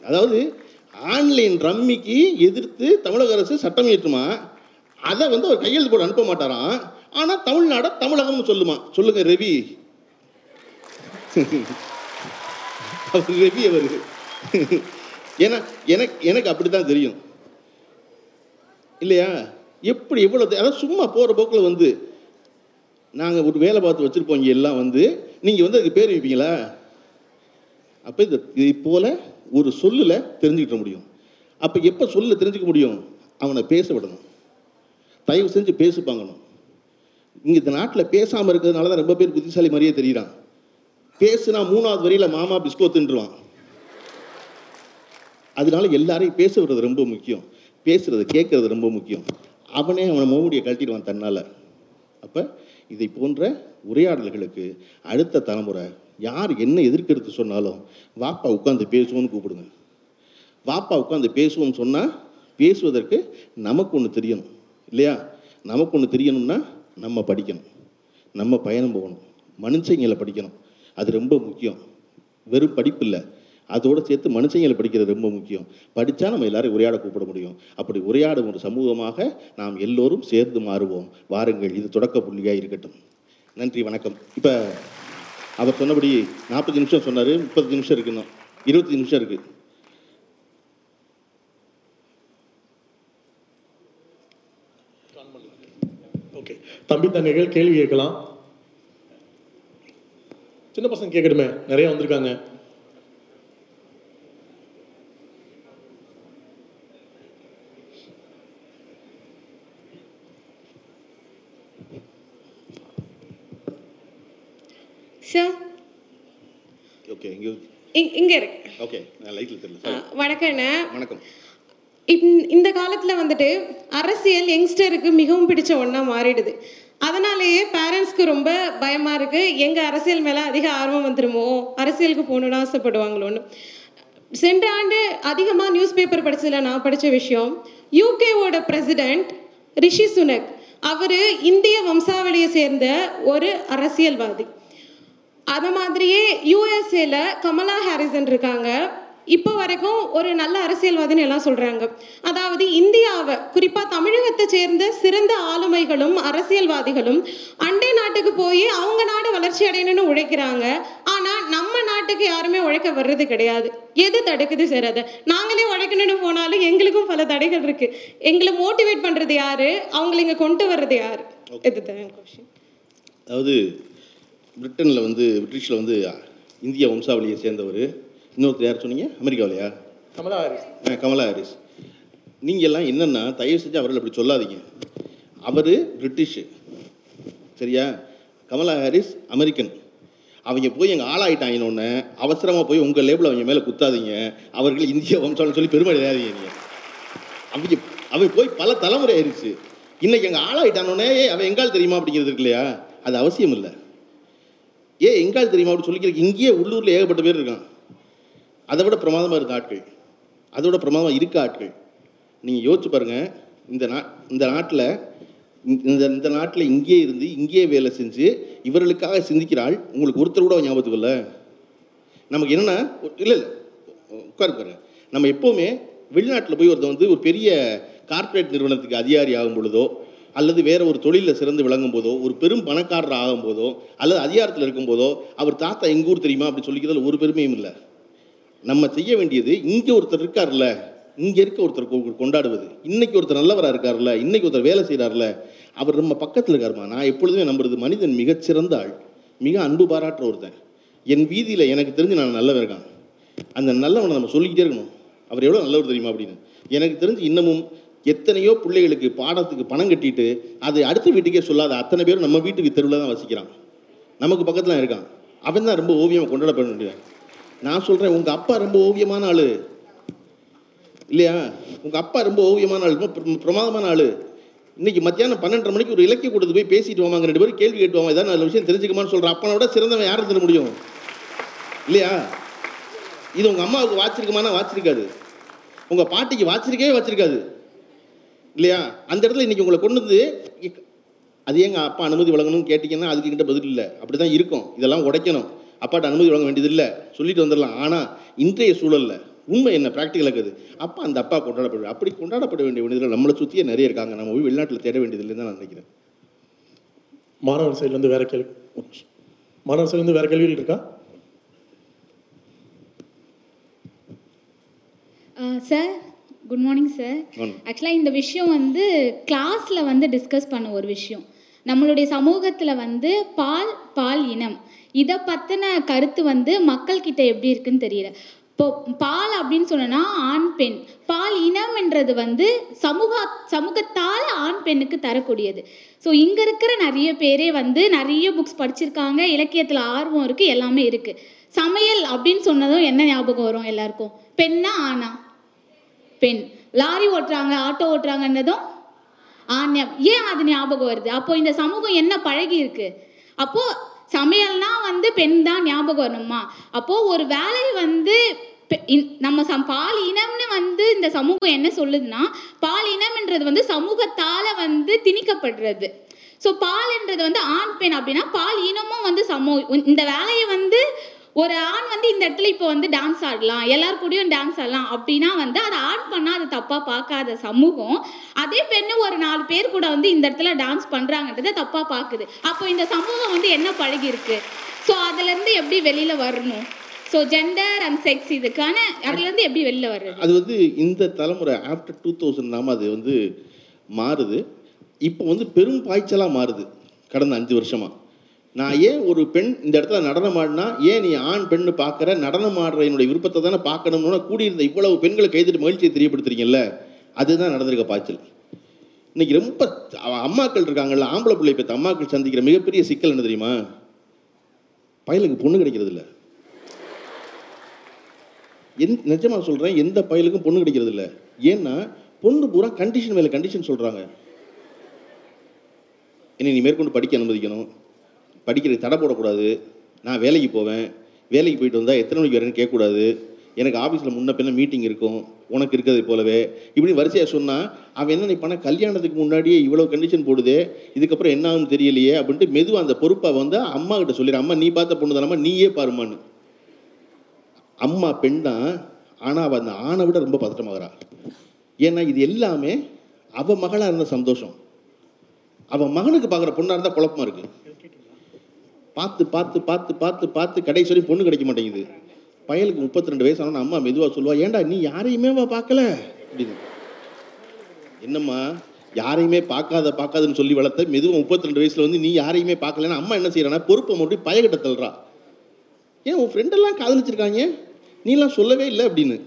A: அதாவது ஆன்லைன் ரம்மிக்கு எதிர்த்து தமிழக அரசு சட்டம் இயற்றுமா? அதை வந்து அவர் கையெழுத்து போட அனுப்ப மாட்டாராம். ஆனால் தமிழ்நாட தமிழகம்னு சொல்லுமா? சொல்லுங்க ரவி. அவர் ரவி அவர். ஏன்னா எனக்கு எனக்கு அப்படி தான் தெரியும். இல்லையா? எப்படி எவ்வளோ அதாவது சும்மா போகிற போக்கில் வந்து நாங்கள் ஒரு வேலை பார்த்து வச்சுருப்போம் இங்கே எல்லாம் வந்து. நீங்கள் வந்து அதுக்கு பேர் வைப்பீங்களா? அப்போ இது இதை போல் ஒரு சொல்லில் தெரிஞ்சுக்கிட்ட முடியும். அப்போ எப்போ சொல்லில் தெரிஞ்சுக்க முடியும்? அவனை பேச விடணும். தயவு செஞ்சு பேசப்பாங்கணும் இங்கே இந்த நாட்டில் பேசாமல் இருக்கிறதுனால தான் ரொம்ப பேர் புத்திசாலி மாதிரியே தெரியுறான். பேசுனா மூணாவது வரியில் மாமா பிஸ்கோ தின்றுவான். அதனால எல்லாரையும் பேச விடுறது ரொம்ப முக்கியம். பேசுறது கேட்கறது ரொம்ப முக்கியம். அவனே அவனை மோமுடியை கழட்டிடுவான் தன்னால். அப்போ இதை போன்ற உரையாடல்களுக்கு அடுத்த தலைமுறை யார் என்ன எதிர்க்கிறது சொன்னாலும் வாப்பா உட்காந்து பேசுவோம்னு கூப்பிடுங்க. வாப்பா உட்காந்து பேசுவோம்னு சொன்னால் பேசுவதற்கு நமக்கு ஒன்று தெரியணும். இல்லையா? நமக்கு ஒன்று தெரியணும்னா நம்ம படிக்கணும். நம்ம பயணம் போகணும். மனுஷங்களை படிக்கணும். அது ரொம்ப முக்கியம். வெறும் படிப்பு இல்லை. அதோடு சேர்த்து மனுஷங்களை படிக்கிறது ரொம்ப முக்கியம். படித்தா நம்ம எல்லாரும் உரையாட கூப்பிட முடியும். அப்படி உரையாடும் ஒரு சமூகமாக நாம் எல்லோரும் சேர்ந்து மாறுவோம். வாருங்கள் இது தொடக்க புள்ளியாக இருக்கட்டும். நன்றி வணக்கம். இப்போ அவர் சொன்னபடி நாற்பது நிமிஷம் சொன்னார் முப்பது நிமிஷம் இருக்கணும் இருபத்தி நிமிஷம் இருக்குது
B: ஓகே. தம்பி தங்கைகள் கேள்வி கேட்கலாம். சின்ன பசங்க கேட்கணுமே நிறைய வந்திருக்காங்க
C: சார்
A: ஓகே இங்கே
C: இங் இங்கே இருக்கு
A: ஓகே தெரியல
C: வணக்கண்ணே
A: வணக்கம்
C: இப்- இந்த காலத்தில் வந்துட்டு அரசியல் யங்ஸ்டருக்கு மிகவும் பிடிச்ச ஒன்றா மாறிடுது. அதனாலேயே பேரண்ட்ஸ்க்கு ரொம்ப பயமாக இருக்குது எங்கள் அரசியல் மேலே அதிக ஆர்வம் வந்துருமோ? அரசியலுக்கு போகணுன்னு ஆசைப்படுவாங்களோன்னு. சென்ற ஆண்டு அதிகமாக நியூஸ் பேப்பர் படிச்சதுல நான் படித்த விஷயம் யூகேவோட பிரசிடெண்ட் ரிஷி சுனக். அவர் இந்திய வம்சாவளியை சேர்ந்த ஒரு அரசியல்வாதி. அது மாதிரியே யூஎஸ்ஏல கமலா ஹாரிசன் இருக்காங்க. இப்போ வரைக்கும் ஒரு நல்ல அரசியல்வாதின்னு எல்லாம் சொல்றாங்க. அதாவது இந்தியாவை குறிப்பா தமிழகத்தை சேர்ந்த சிறந்த ஆளுமைகளும் அரசியல்வாதிகளும் அண்டை நாட்டுக்கு போய் அவங்க நாடு வளர்ச்சி அடையணும்னு உழைக்கிறாங்க. ஆனா நம்ம நாட்டுக்கு யாருமே உழைக்க வர்றது கிடையாது. எது தடுக்குது சார் அதை? நாங்களே உழைக்கணும்னு போனாலும் எங்களுக்கும் பல தடைகள் இருக்கு. எங்களை மோட்டிவேட் பண்றது யாரு? அவங்களை இங்க கொண்டு வர்றது யாரு? இதுதான் கொஸ்டின்
A: அதாவது பிரிட்டனில் வந்து பிரிட்டிஷில் வந்து இந்திய வம்சாவளியை சேர்ந்தவர். இன்னொருத்தர் யார் சொன்னீங்க? அமெரிக்காவிலையா?
B: கமலா ஹாரிஸ்.
A: ஆ, கமலா ஹாரிஸ். நீங்கள் எல்லாம் என்னென்னா தயவு செஞ்சு அவர்கள் அப்படி சொல்லாதீங்க. அவர் பிரிட்டிஷு. சரியா? Kamala Harris American. அவங்க போய் எங்கள் ஆளாயிட்டாங்கன்னொன்னே அவசரமாக போய் உங்கள் லேபிள் அவங்க மேலே குத்தாதீங்க. அவர்கள் இந்திய வம்சாவளி சொல்லி பெருமை அடையாதீங்க நீங்கள் அவங்க அவன் போய் பல தலைமுறை ஆயிடுச்சு இன்னைக்கு எங்கள் ஆளாயிட்டானோடனே ஏ அவன் எங்கால் தெரியுமா அப்படிங்கிறது இருக்கு இல்லையா? அது அவசியம் இல்லை ஏ எங்கால் தெரியுமா அப்படி சொல்லிக்கிறேன் இங்கேயே உள்ளூரில் ஏகப்பட்ட பேர் இருக்கான் அதை விட பிரமாதமாக இருக்க ஆட்கள். அதோட பிரமாதமாக இருக்க ஆட்கள். நீங்கள் யோசிச்சு பாருங்கள் இந்த நா இந்த நாட்டில் இந்த இந்த நாட்டில் இங்கேயே இருந்து இங்கேயே வேலை செஞ்சு இவர்களுக்காக சிந்திக்கிறாள் உங்களுக்கு ஒருத்தர் கூட ஞாபகத்துக்கு இல்லை நமக்கு என்னென்னா இல்லை இல்லை உட்காரு பாருங்க நம்ம எப்போவுமே வெளிநாட்டில் போய் ஒருத்தர் வந்து ஒரு பெரிய கார்ப்பரேட் நிறுவனத்துக்கு அதிகாரி ஆகும் பொழுதோ அல்லது வேற ஒரு தொழிலில் சிறந்து விளங்கும் போதோ ஒரு பெரும் பணக்காரர் ஆகும் போதோ அல்லது அதிகாரத்தில் இருக்கும் போதோ அவர் தாத்தா எங்கூர் தெரியுமா அப்படி சொல்லிக்கிறதுல ஒரு பெருமையும் இல்லை. நம்ம செய்ய வேண்டியது இங்கே ஒருத்தர் இருக்கார்ல இங்கே இருக்க ஒருத்தர் கொண்டாடுவது. இன்னைக்கு ஒருத்தர் நல்லவராக இருக்கார்ல இன்னைக்கு ஒருத்தர் வேலை செய்கிறார்ல அவர் நம்ம பக்கத்தில் இருக்காருமா? நான் எப்பொழுதுமே நம்புறது மனிதன் மிகச்சிறந்த ஆள் மிக அன்பு பாராட்டுற ஒருத்தன். என் வீதியில் எனக்கு தெரிஞ்சு நான் நல்லவன் இருக்கான். அந்த நல்லவனை நம்ம சொல்லிக்கிட்டே இருக்கணும். அவர் எவ்வளோ நல்லவர் தெரியுமா அப்படின்னு? எனக்கு தெரிஞ்சு இன்னமும் எத்தனையோ பிள்ளைகளுக்கு பாடத்துக்கு பணம் கட்டிட்டு அது அடுத்த வீட்டுக்கே சொல்லாத அத்தனை பேரும் நம்ம வீட்டுக்கு தெருவில் தான் வசிக்கிறான். நமக்கு பக்கத்தில் இருக்கான். அவன் தான் ரொம்ப ஓவியமாக கொண்டாட வேண்டியவன். நான் சொல்கிறேன் உங்கள் அப்பா ரொம்ப ஓவியமான ஆள். இல்லையா? உங்கள் அப்பா ரொம்ப ஓவியமான ஆள் ரொம்ப பிரமாதமான ஆள். இன்னைக்கு மத்தியானம் பன்னெண்டரை மணிக்கு ஒரு இலக்கிய கொடுத்து போய் பேசிட்டு வாங்க ரெண்டு பேரும் கேள்வி கேட்டுவாங்க ஏதாவது நல்ல விஷயம் தெரிஞ்சுக்கமான்னு சொல்கிறேன் அப்பனை விட சிறந்தவன் யாரும் தர முடியும்? இல்லையா? இது உங்கள் அம்மாவுக்கு வாச்சிருக்குமானா வாச்சிருக்காது. உங்கள் பாட்டிக்கு வாச்சிருக்கவே வச்சிருக்காது. இல்லையா? அந்த இடத்துல இன்னைக்கு உங்களை கொண்டு வந்து அது ஏங்க அப்பா அனுமதி வழங்கணும்னு கேட்டிங்கன்னா அதுக்கு கிட்ட பதில் இல்லை. அப்படி தான் இருக்கும். இதெல்லாம் உடைக்கணும். அப்பாட்ட அனுமதி வழங்க வேண்டியதில்லை சொல்லிட்டு வந்துடலாம். ஆனால் இன்றைய சூழல்ல உண்மை என்ன? ப்ராக்டிக்கல் இருக்குது. அப்பா அந்த அப்பா கொண்டாடப்பட அப்படி கொண்டாடப்பட வேண்டிய மனிதர்கள் நம்மளை சுற்றியே நிறைய இருக்காங்க. நம்ம போய் வெளிநாட்டில் தேட வேண்டியதில்லைன்னு தான் நான் நினைக்கிறேன்.
B: மாணவர் சைட்லேருந்து வேற கேள்வி. மாணவர் சைட்லேருந்து வேற கேள்விகள் இருக்கா?
D: Sir good morning sir. ஆக்சுவலாக இந்த விஷயம் வந்து கிளாஸில் வந்து டிஸ்கஸ் பண்ண ஒரு விஷயம். நம்மளுடைய சமூகத்தில் வந்து பால் பால் இனம். இதை பற்றின கருத்து வந்து மக்கள்கிட்ட எப்படி இருக்குன்னு தெரியல. இப்போ பால் அப்படின்னு சொன்னோன்னா ஆண் பெண். பால் இனம்ன்றது வந்து சமூக சமூகத்தால் ஆண் பெண்ணுக்கு தரக்கூடியது. ஸோ இங்கே இருக்கிற நிறைய பேரே வந்து நிறைய புக்ஸ் படிச்சிருக்காங்க. இலக்கியத்தில் ஆர்வம் இருக்குது எல்லாமே இருக்குது சமையல் அப்படின்னு சொன்னதும் என்ன ஞாபகம் வரும் எல்லாருக்கும்? பெண்ணா ஆணா? பெண். லாரி ஓட்டுறாங்க ஆட்டோ ஓட்டுறாங்கன்னதும் ஆண்யம் ஏன் அது ஞாபகம் வருது? அப்போ இந்த சமூகம் என்ன பழகி இருக்கு அப்போ சமையல்னா வந்து பெண் தான் ஞாபகம் வரணுமா அப்போ ஒரு வேலை வந்து பெ- இன்- நம்ம சம் பால் இனம்னு வந்து இந்த சமூகம் என்ன சொல்லுதுன்னா பால் இனம்ன்றது வந்து சமூகத்தால வந்து திணிக்கப்படுறது. ஸோ பால்ன்றது வந்து ஆண் பெண் அப்படின்னா பால் இனமும் வந்து சமூக இந்த வேலையை வந்து ஒரு ஆண் வந்து இந்த இடத்துல இப்போ வந்து டான்ஸ் ஆடலாம் எல்லார் கூடயும் டான்ஸ் ஆடலாம் அப்படின்னா வந்து அதை ஆண் பண்ணால் அது தப்பாக பார்க்காத சமூகம். அதே பெண்ணு ஒரு நாலு பேர் கூட வந்து இந்த இடத்துல டான்ஸ் பண்ணுறாங்கன்றதை தப்பாக பார்க்குது. அப்போ இந்த சமூகம் வந்து என்ன பழகிருக்கு ஸோ அதுலேருந்து எப்படி வெளியில் வரணும்? ஸோ ஜெண்டர் அண்ட் செக்ஸ் இதுக்கான அதுலேருந்து எப்படி வெளியில் வர்றது?
A: அது வந்து இந்த தலைமுறை ஆஃப்டர் டூ தௌசண்ட் நாம அது வந்து மாறுது. இப்போ வந்து பெரும் பாய்ச்சலாக மாறுது. கடந்த அஞ்சு வருஷமாக நான் ஏன் ஒரு பெண் இந்த இடத்துல நடனம் ஆடினா ஏன் நீ ஆண் பெண்ணு பார்க்குற? நடனம் ஆடுற என்னுடைய விருப்பத்தை தானே பார்க்கணும்னு கூடியிருந்த இவ்வளவு பெண்களை கைதிட்டு மகிழ்ச்சியை தெரியப்படுத்துறீங்கல்ல? அதுதான் நடந்திருக்க பாய்ச்சல். இன்னைக்கு ரொம்ப அம்மாக்கள் இருக்காங்கல்ல ஆம்பளை பிள்ளை பெற்ற அம்மாக்கள் சந்திக்கிற மிகப்பெரிய சிக்கல் என்ன தெரியுமா? பயலுக்கு பொண்ணு கிடைக்கிறது இல்லை எந் நிஜமாக சொல்கிறேன் எந்த பயலுக்கும் பொண்ணு கிடைக்கிறது இல்லை ஏன்னா பொண்ணு பூரா கண்டிஷன் மேலே கண்டிஷன் சொல்கிறாங்க என்னை நீ மேற்கொண்டு படிக்க அனுமதிக்கணும். படிக்கிறதுக்கு தடை போடக்கூடாது. நான் வேலைக்கு போவேன். வேலைக்கு போயிட்டு வந்தால் எத்தனை மணிக்கு வரேன்னு கேட்கக்கூடாது. எனக்கு ஆஃபீஸில் முன்ன பின்ன மீட்டிங் இருக்கும். உனக்கு இருக்கிறது போலவே. இப்படி வரிசையாக சொன்னால் அவன் என்ன பண்ண கல்யாணத்துக்கு முன்னாடியே இவ்வளோ கண்டிஷன் போடுதே இதுக்கப்புறம் என்ன ஆகும் தெரியலையே அப்படின்ட்டு மெதுவாக அந்த பொறுப்பை வந்து அம்மா கிட்ட சொல்லிடு. அம்மா நீ பார்த்த பொண்ணு தானம்மா நீயே பாருமான்னு அம்மா பெண் தான் ஆனால் அவள் அந்த ஆணை விட ரொம்ப பதட்டமாகறா. ஏன்னா இது எல்லாமே அவள் மகளாக இருந்த சந்தோஷம். அவன் மகனுக்கு பார்க்குற பொண்ணாக இருந்தால் குழப்பமா இருக்குது பார்த்து பார்த்து பார்த்து பார்த்து பார்த்து கடைசி வரையும் பொண்ணு கிடைக்க மாட்டேங்குது. பயலுக்கு முப்பத்தி ரெண்டு வயசு ஆனால் அம்மா மெதுவாக சொல்லுவா ஏன்டா நீ யாரையுமே பார்க்கல? அப்படின்னு. என்னம்மா யாரையுமே பார்க்காத பார்க்காதுன்னு சொல்லி வளர்த்த மெதுவாக முப்பத்தி ரெண்டு வயசில் வந்து நீ யாரையுமே பார்க்கலன்னா அம்மா என்ன செய்யறானா பொறுப்பை மட்டும் பயக்கிட்ட தள்ளுறா. ஏன் உன் ஃப்ரெண்டெல்லாம் காதலிச்சிருக்காங்க? நீலாம் சொல்லவே இல்லை? அப்படின்னு.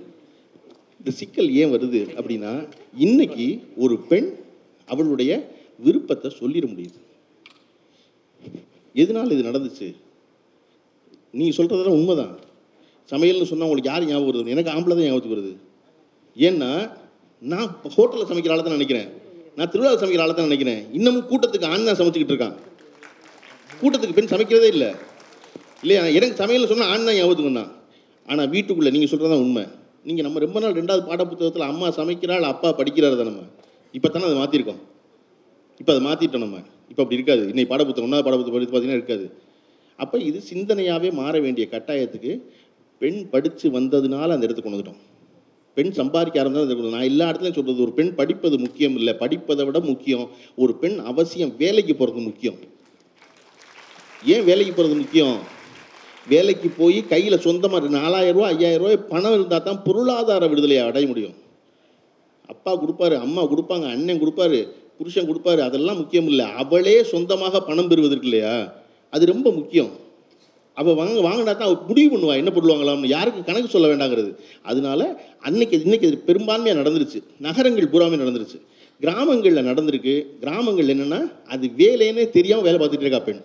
A: இந்த சிக்கல் ஏன் வருது அப்படின்னா இன்னைக்கு ஒரு பெண் அவளுடைய விருப்பத்தை சொல்லிட முடியுது. எதனால் இது நடந்துச்சு? நீ சொல்கிறதெல்லாம் உண்மைதான். சமையல்னு சொன்னால் உங்களுக்கு யார் ஞாபகம் வருது? எனக்கு ஆம்பளை தான் ஞாபகத்துக்கு வருது. ஏன்னா நான் ஹோட்டலில் சமைக்கிற ஆளை தான் நினைக்கிறேன். நான் திருவிழா சமைக்கிற ஆளை தான் நினைக்கிறேன். இன்னமும் கூட்டத்துக்கு ஆண் தான் சமைச்சிக்கிட்டு இருக்கான். கூட்டத்துக்கு பெண் சமைக்கிறதே இல்லை. இல்லையா? எனக்கு சமையல் சொன்னால் ஆண் தான் ஞாபகத்துக்கு வந்தான். ஆனால் வீட்டுக்குள்ளே நீங்கள் சொல்கிறது தான் உண்மை. நீங்கள் நம்ம ரொம்ப நாள் ரெண்டாவது பாடப்புத்தகத்தில் அம்மா சமைக்கிறாள் அப்பா படிக்கிறார் தான் நம்ம. இப்போ தானே அதை மாற்றிருக்கோம் இப்போ அதை மாற்றிட்டோம் நம்ம. இப்போ அப்படி இருக்காது. இன்னைக்கு பாடப்புத்தகம் ஒன்றாவது பாடப்புத்தகம் படித்து பார்த்தீங்கன்னா இருக்காது. அப்போ இது சிந்தனையாகவே மாற வேண்டிய கட்டாயத்துக்கு பெண் படித்து வந்ததுனால அந்த இடத்துக்கு கொண்டு வந்துட்டோம். பெண் சம்பாதிக்க ஆரம்பித்தால் அந்த நான் எல்லா இடத்துலையும் சொல்கிறது ஒரு பெண் படிப்பது முக்கியம் இல்லை. படிப்பதை விட முக்கியம். ஒரு பெண் அவசியம் வேலைக்கு போகிறது முக்கியம். ஏன் வேலைக்கு போகிறது முக்கியம்? வேலைக்கு போய் கையில் சொந்தமாக நாலாயிரம் ரூபா ஐயாயிரம் ரூபாய் பணம் இருந்தால் தான் பொருளாதார விடுதலையை அடைய முடியும். அப்பா கொடுப்பாரு அம்மா கொடுப்பாங்க அண்ணன் கொடுப்பாரு. புருஷன் கொடுப்பாரு அதெல்லாம் முக்கியம் இல்லை அவளே சொந்தமாக பணம் பெறுவதற்கு இல்லையா? அது ரொம்ப முக்கியம். அவள் வாங்க வாங்கினா தான் அவள் முடிவு பண்ணுவா என்ன பண்ணுவாங்களாம்னு யாருக்கு கணக்கு சொல்ல வேண்டாங்கிறது. அதனால அன்னைக்கு இன்னைக்கு இது பெரும்பான்மையாக நடந்துருச்சு. நகரங்கள் பூராமே நடந்துருச்சு. கிராமங்களில் நடந்திருக்கு. கிராமங்கள் என்னென்னா அது வேலைன்னே தெரியாமல் வேலை பார்த்துட்டு இருக்கா பெண்.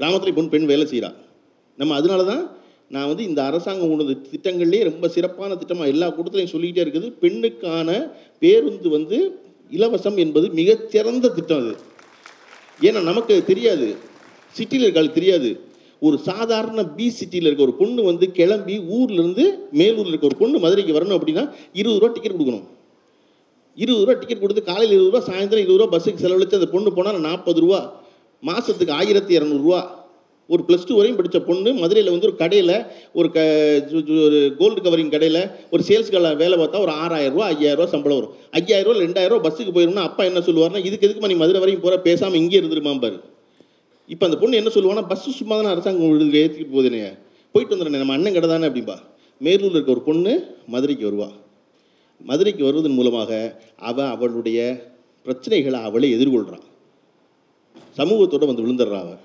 A: கிராமத்தில் இப்போ பெண் வேலை செய்கிறா நம்ம அதனால தான் நான் வந்து இந்த அரசாங்கம் உணவு திட்டங்கள்லேயே ரொம்ப சிறப்பான திட்டமாக எல்லா கூட்டத்திலையும் சொல்லிக்கிட்டே இருக்குது. பெண்ணுக்கான பேருந்து வந்து இலவசம் என்பது மிகச்சிறந்த திட்டம் அது. ஏன்னா நமக்கு தெரியாது. சிட்டியில் இருக்காளுக்கு தெரியாது. ஒரு சாதாரண பி சிட்டியில் இருக்க ஒரு பொண்ணு வந்து கிளம்பி ஊர்லேருந்து மேலூரில் இருக்க ஒரு பொண்ணு மதுரைக்கு வரணும் அப்படின்னா இருபது ரூபா டிக்கெட் கொடுக்கணும். இருபது ரூபா டிக்கெட் கொடுத்து காலையில் இருபது ரூபா சாயந்தரம் இருபது ரூபா பஸ்ஸுக்கு செலவழித்து அந்த பொண்ணு போனால் நாற்பது ரூபா. மாதத்துக்கு ஆயிரத்தி இரநூறுவா ஒரு ப்ளஸ் டூ வரையும் படித்த பொண்ணு மதுரையில் வந்து ஒரு கடையில் ஒரு க ஒரு கோல்டு கவரிங் கடையில் ஒரு சேல்ஸ் கடை வேலை பார்த்தா ஒரு ஆறாயிரரூவா ஐயாயிரரூவா சம்பளம் வரும். ஐயாயிரரூவா ரெண்டாயிரரூவா ரெண்டாயிரம் பஸ்ஸுக்கு போயிடும்னா அப்பா என்ன சொல்லுவார்னா இதுக்கு எதுக்கு நீ மதுரை வரையும் போகிற பேசாமல் இங்கே இருந்துருமாம்பாரு இப்போ அந்த பொண்ணு என்ன சொல்லுவான்னா பஸ்ஸு சும்மா தானே அரசாங்கம் ஏற்றிட்டு போகுதுனே போயிட்டு வந்துடுறேன். நம்ம அண்ணன் கடை தானே அப்படிம்பா. மேலூரில் இருக்க ஒரு பொண்ணு மதுரைக்கு வருவா. மதுரைக்கு வருவதன் மூலமாக அவள் அவளுடைய பிரச்சனைகளை அவளே எதிர்கொள்கிறான் சமூகத்தோட வந்து விழுந்துடுறான் அவள்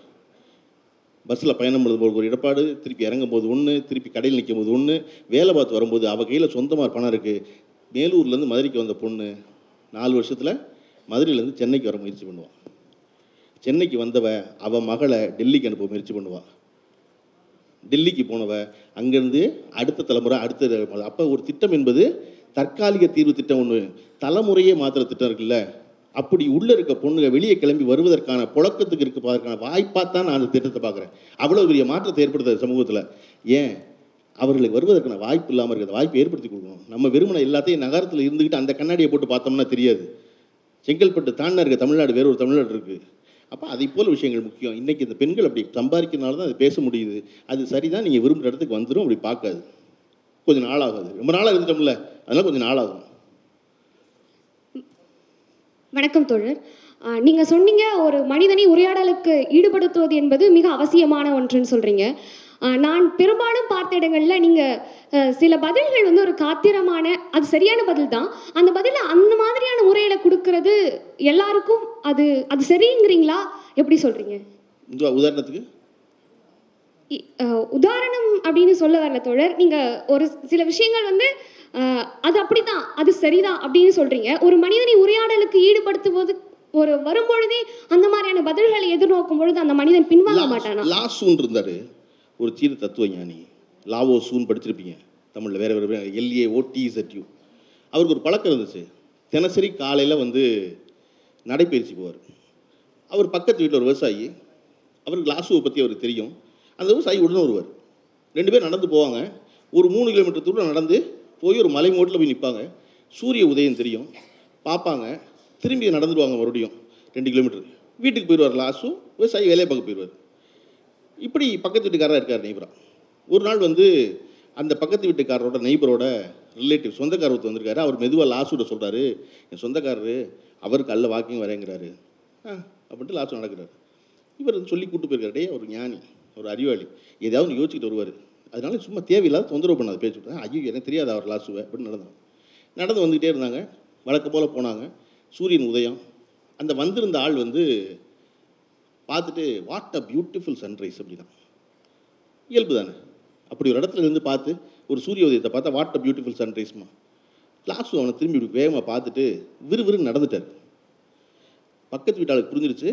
A: பஸ்ஸில் பயணம் பண்ணும்போது ஒரு இடப்பாடு திருப்பி இறங்கும் போது ஒன்று திருப்பி கடையில் நிற்கும் போது ஒன்று வேலை பார்த்து வரும்போது அவள் கையில் சொந்தமாக பணம் இருக்குது மேலூர்லேருந்து மதுரைக்கு வந்த பொண்ணு நாலு வருஷத்தில் மதுரையிலேருந்து சென்னைக்கு வர முயற்சி பண்ணுவாள் சென்னைக்கு வந்தவ அவள் மகளை டெல்லிக்கு அனுப்ப முயற்சி பண்ணுவாள் டெல்லிக்கு போனவ அங்கேருந்து அடுத்த தலைமுறை அடுத்த அப்போ ஒரு திட்டம் என்பது தற்காலிக தீர்வு திட்டம் ஒன்று தலைமுறையே மாத்திர திட்டம் இருக்குல்ல. அப்படி உள்ளே இருக்க பொண்ணுங்க வெளியே கிளம்பி வருவதற்கான புழக்கத்துக்கு இருப்பதற்கான வாய்ப்பாக தான் நான் அந்த திட்டத்தை பார்க்குறேன். அவ்வளோ பெரிய மாற்றத்தை ஏற்படுத்துது சமூகத்தில். ஏன்? அவர்களுக்கு வருவதற்கான வாய்ப்பு இல்லாமல் இருக்கிற வாய்ப்பு ஏற்படுத்தி கொடுக்கணும். நம்ம வெறுமனை எல்லாத்தையும் நகரத்தில் இருந்துக்கிட்டு அந்த கண்ணாடியை போட்டு பார்த்தோம்னா தெரியாது. செங்கல்பட்டு தாண்டின இருக்க தமிழ்நாடு வேறு ஒரு தமிழ்நாடு இருக்குது அப்போ அதை போல் விஷயங்கள் முக்கியம். இன்றைக்கி இந்த பெண்கள் அப்படி சம்பாதிக்கிறனால தான் அது பேச முடியுது. அது சரிதான். நீங்கள் விரும்புகிற இடத்துக்கு வந்துடும் அப்படி பார்க்காது. கொஞ்சம் நாளாகாது. ரொம்ப நாளாக இருந்துட்டோம்ல. அதனால் கொஞ்சம் நாளாகும்.
E: வணக்கம் தோழர். ஆஹ் நீங்க சொன்னீங்க ஒரு மனிதனை உரையாடலுக்கு ஈடுபடுத்துவது என்பது மிக அவசியமான ஒன்றுன்னு சொல்றீங்க. ஆஹ் நான் பெரும்பாலும் பார்த்த இடங்கள்ல நீங்க ஆஹ் சில பதில்கள் வந்து ஒரு காத்திரமான அது சரியான பதில் தான் அந்த பதில அந்த மாதிரியான முறையில கொடுக்கறது எல்லாருக்கும் அது அது சரிங்கிறீங்களா? எப்படி சொல்றீங்க?
A: இந்த உதாரணத்துக்கு?
E: உதாரணம் அப்படின்னு சொல்ல வரல தோழர். நீங்க ஒரு சில விஷயங்கள் வந்து அது அப்படிதான் அது சரிதான் அப்படின்னு சொல்றீங்க. ஒரு மனிதனை உரையாடலுக்கு ஈடுபடுத்துவது ஒரு வரும்பொழுதே அந்த மாதிரியான பதில்களை எதிர்நோக்கும் பொழுது அந்த மனிதன் பின்வாங்க மாட்டானா?
A: லா சூன் இருந்தார். ஒரு சீன தத்துவ ஞானி லாவோ சூன் படிச்சிருப்பீங்க. தமிழில் வேற வேறு எல்ஏ ஓடிஇசட்யூ அவருக்கு ஒரு பழக்கம் இருந்துச்சு. தினசரி காலையில் வந்து நடைப்பயிற்சி போவார். அவர் பக்கத்து வீட்டில் ஒரு விவசாயி. அவருக்கு லாசுவை பற்றி அவருக்கு தெரியும். அந்த விவசாயி உடனே வருவார். ரெண்டு பேரும் நடந்து போவாங்க. ஒரு மூணு கிலோமீட்டர் தூரம் நடந்து போய் ஒரு மலை மூட்டில் போய் நிற்பாங்க சூரிய உதயம் தெரியும். பார்ப்பாங்க. திரும்பி நடந்துடுவாங்க மறுபடியும். ரெண்டு கிலோமீட்டர் வீட்டுக்கு போயிடுவார் லாஸு விவசாயி வேலையை பார்க்க போயிடுவார் இப்படி பக்கத்து வீட்டுக்காரராக இருக்கார் நெய்பரா. ஒரு நாள் வந்து அந்த பக்கத்து வீட்டுக்காரரோட நெய்பரோட ரிலேட்டிவ் சொந்தக்காரர் ஒருத்தர் வந்திருக்காரு. அவர் மெதுவாக லாஸுட சொல்கிறாரு என் சொந்தக்காரரு அவர் கல்ல வாக்கிங் வரேங்கிறாரு. ஆ அப்படின்ட்டு லாஸ்ட் நடக்கிறார். இவர் சொல்லி கூப்பிட்டு போயிருக்காரு. டேய் அவர் ஞானி. ஒரு அறிவாளி. ஏதாவது ஒன்று யோசிச்சுட்டு வருவார். அதனால சும்மா தேவையில்லாத தொந்தரவு பண்ணாத பேச்சு விட்டேன். ஐயோ எனக்கு தெரியாது அவர் லாஸுவை அப்படின்னு நடந்தோம். நடந்து வந்துக்கிட்டே இருந்தாங்க. வழக்கம் போல் போனாங்க. சூரியன் உதயம். அந்த வந்திருந்த ஆள் வந்து பார்த்துட்டு வாட் அ பியூட்டிஃபுல் சன்ரைஸ் அப்படின்னா. இயல்பு தானே. அப்படி ஒரு இடத்துல இருந்து பார்த்து ஒரு சூரிய உதயத்தை பார்த்தா வாட் அ பியூட்டிஃபுல் சன்ரைஸ்மா லாஸ்ட் அவனை திரும்பி வேகமாக பார்த்துட்டு விறுவிறுன்னு நடந்துட்டார். பக்கத்து வீட்டாளுக்கு புரிஞ்சிருச்சு.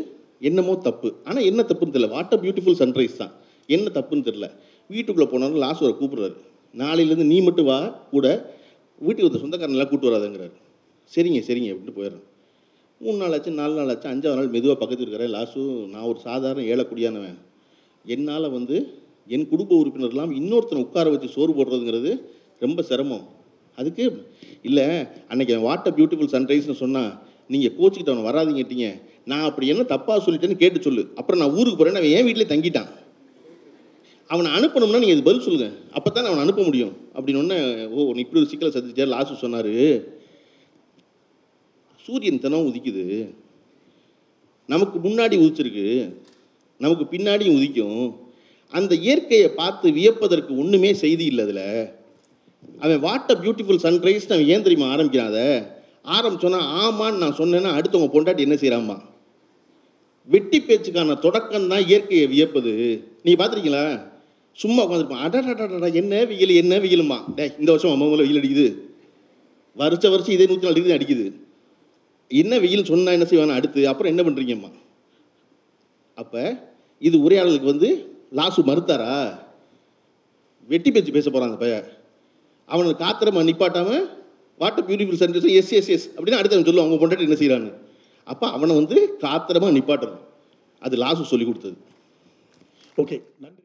A: என்னமோ தப்பு. ஆனால் என்ன தப்புன்னு தெரியல. வாட் அ பியூட்டிஃபுல் சன்ரைஸ் தான். என்ன தப்புன்னு தெரில வீட்டுக்குள்ளே போனாலும் லாஸ்ட் வரை கூப்பிட்றாரு. நாளையிலேருந்து நீ மட்டும் வா கூட வீட்டுக்கு வந்த சொந்தக்காரனெல்லாம் கூப்பிட்டு வராதுங்கிறாரு. சரிங்க சரிங்க அப்படின்ட்டு போயிடுறேன் மூணு நாள் ஆச்சு நாலு நாள் ஆச்சு அஞ்சாவது நாள் மெதுவாக பக்கத்து இருக்கிறேன் லாஸ்ட்டு நான் ஒரு சாதாரண ஏழக்கூடியானவன் என்னால் வந்து என் குடும்ப உறுப்பினர்லாம் இன்னொருத்தனை உட்கார வச்சு சோறு போடுறதுங்கிறது ரொம்ப சிரமம். அதுக்கு இல்லை அன்னைக்கு அவன் வாட் அ பியூட்டிஃபுல் சன்ரைஸ்னு சொன்னால் நீங்கள் கோச்சிக்கிட்டு அவனை வராதிங்கிட்டீங்க நான் அப்படி என்ன தப்பாக சொல்லிட்டேன்னு கேட்டு சொல்லு. அப்புறம் நான் ஊருக்கு போகிறேன்னு அவன் என் வீட்டிலே தங்கிட்டான். அவனை அனுப்பணும்னா நீங்கள் பதில் சொல்லுங்கள் அப்போ தான் அவனை அனுப்ப முடியும். அப்படின்னு ஒன்று ஓ நீ இப்படி ஒரு சிக்கலை சந்திச்சார் லாஸ்ட் சொன்னார். சூரியன் தினம் உதிக்குது. நமக்கு முன்னாடி உதிச்சிருக்கு. நமக்கு பின்னாடியும் உதிக்கும். அந்த இயற்கையை பார்த்து வியப்பதற்கு ஒன்றுமே செய்தி இல்லை அதில். அவன் வாட் அ பியூட்டிஃபுல் சன்ரைஸ் அவன் ஏன் தெரியுமா ஆரம்பிக்கிறான் அதை? ஆரம்பிச்சோன்னா ஆமான்னு நான் சொன்னேன்னா அடுத்தவங்க பொண்டாட்டி என்ன செய்கிறாம்மா வெட்டி பேச்சுக்கான தொடக்கம் தான் இயற்கையை வியப்பது. நீ பார்த்துருக்கீங்களா? சும்மா உட்காந்துருப்பான். அடடடடா என்ன வெயில் என்ன வெயிலுமா டே இந்த வருஷம் அம்மாவில் வெயில் அடிக்குது வருஷ வருஷம் இதே நூற்றி நாலு டிகிரி அடிக்குது. என்ன வெயில் சொன்னால் என்ன செய்வானா? அடுத்து அப்புறம் என்ன பண்ணுறீங்கம்மா அப்போ இது உரையாடலுக்கு வந்து லாசு மறுத்தாரா? வெட்டி பேச்சு பேச போகிறாங்க இப்போ அவனை காத்திரமா நிப்பாட்டாமல் water beautiful centres yes yes yes அப்படின்னு அடுத்தவன் சொல்லுவான். அவங்க பொண்டாட்டி என்ன செய்கிறான்னு அப்போ அவனை வந்து காத்திரமா நிப்பாட்டணும். அது லாசு சொல்லி கொடுத்தது.
B: ஓகே நன்றி.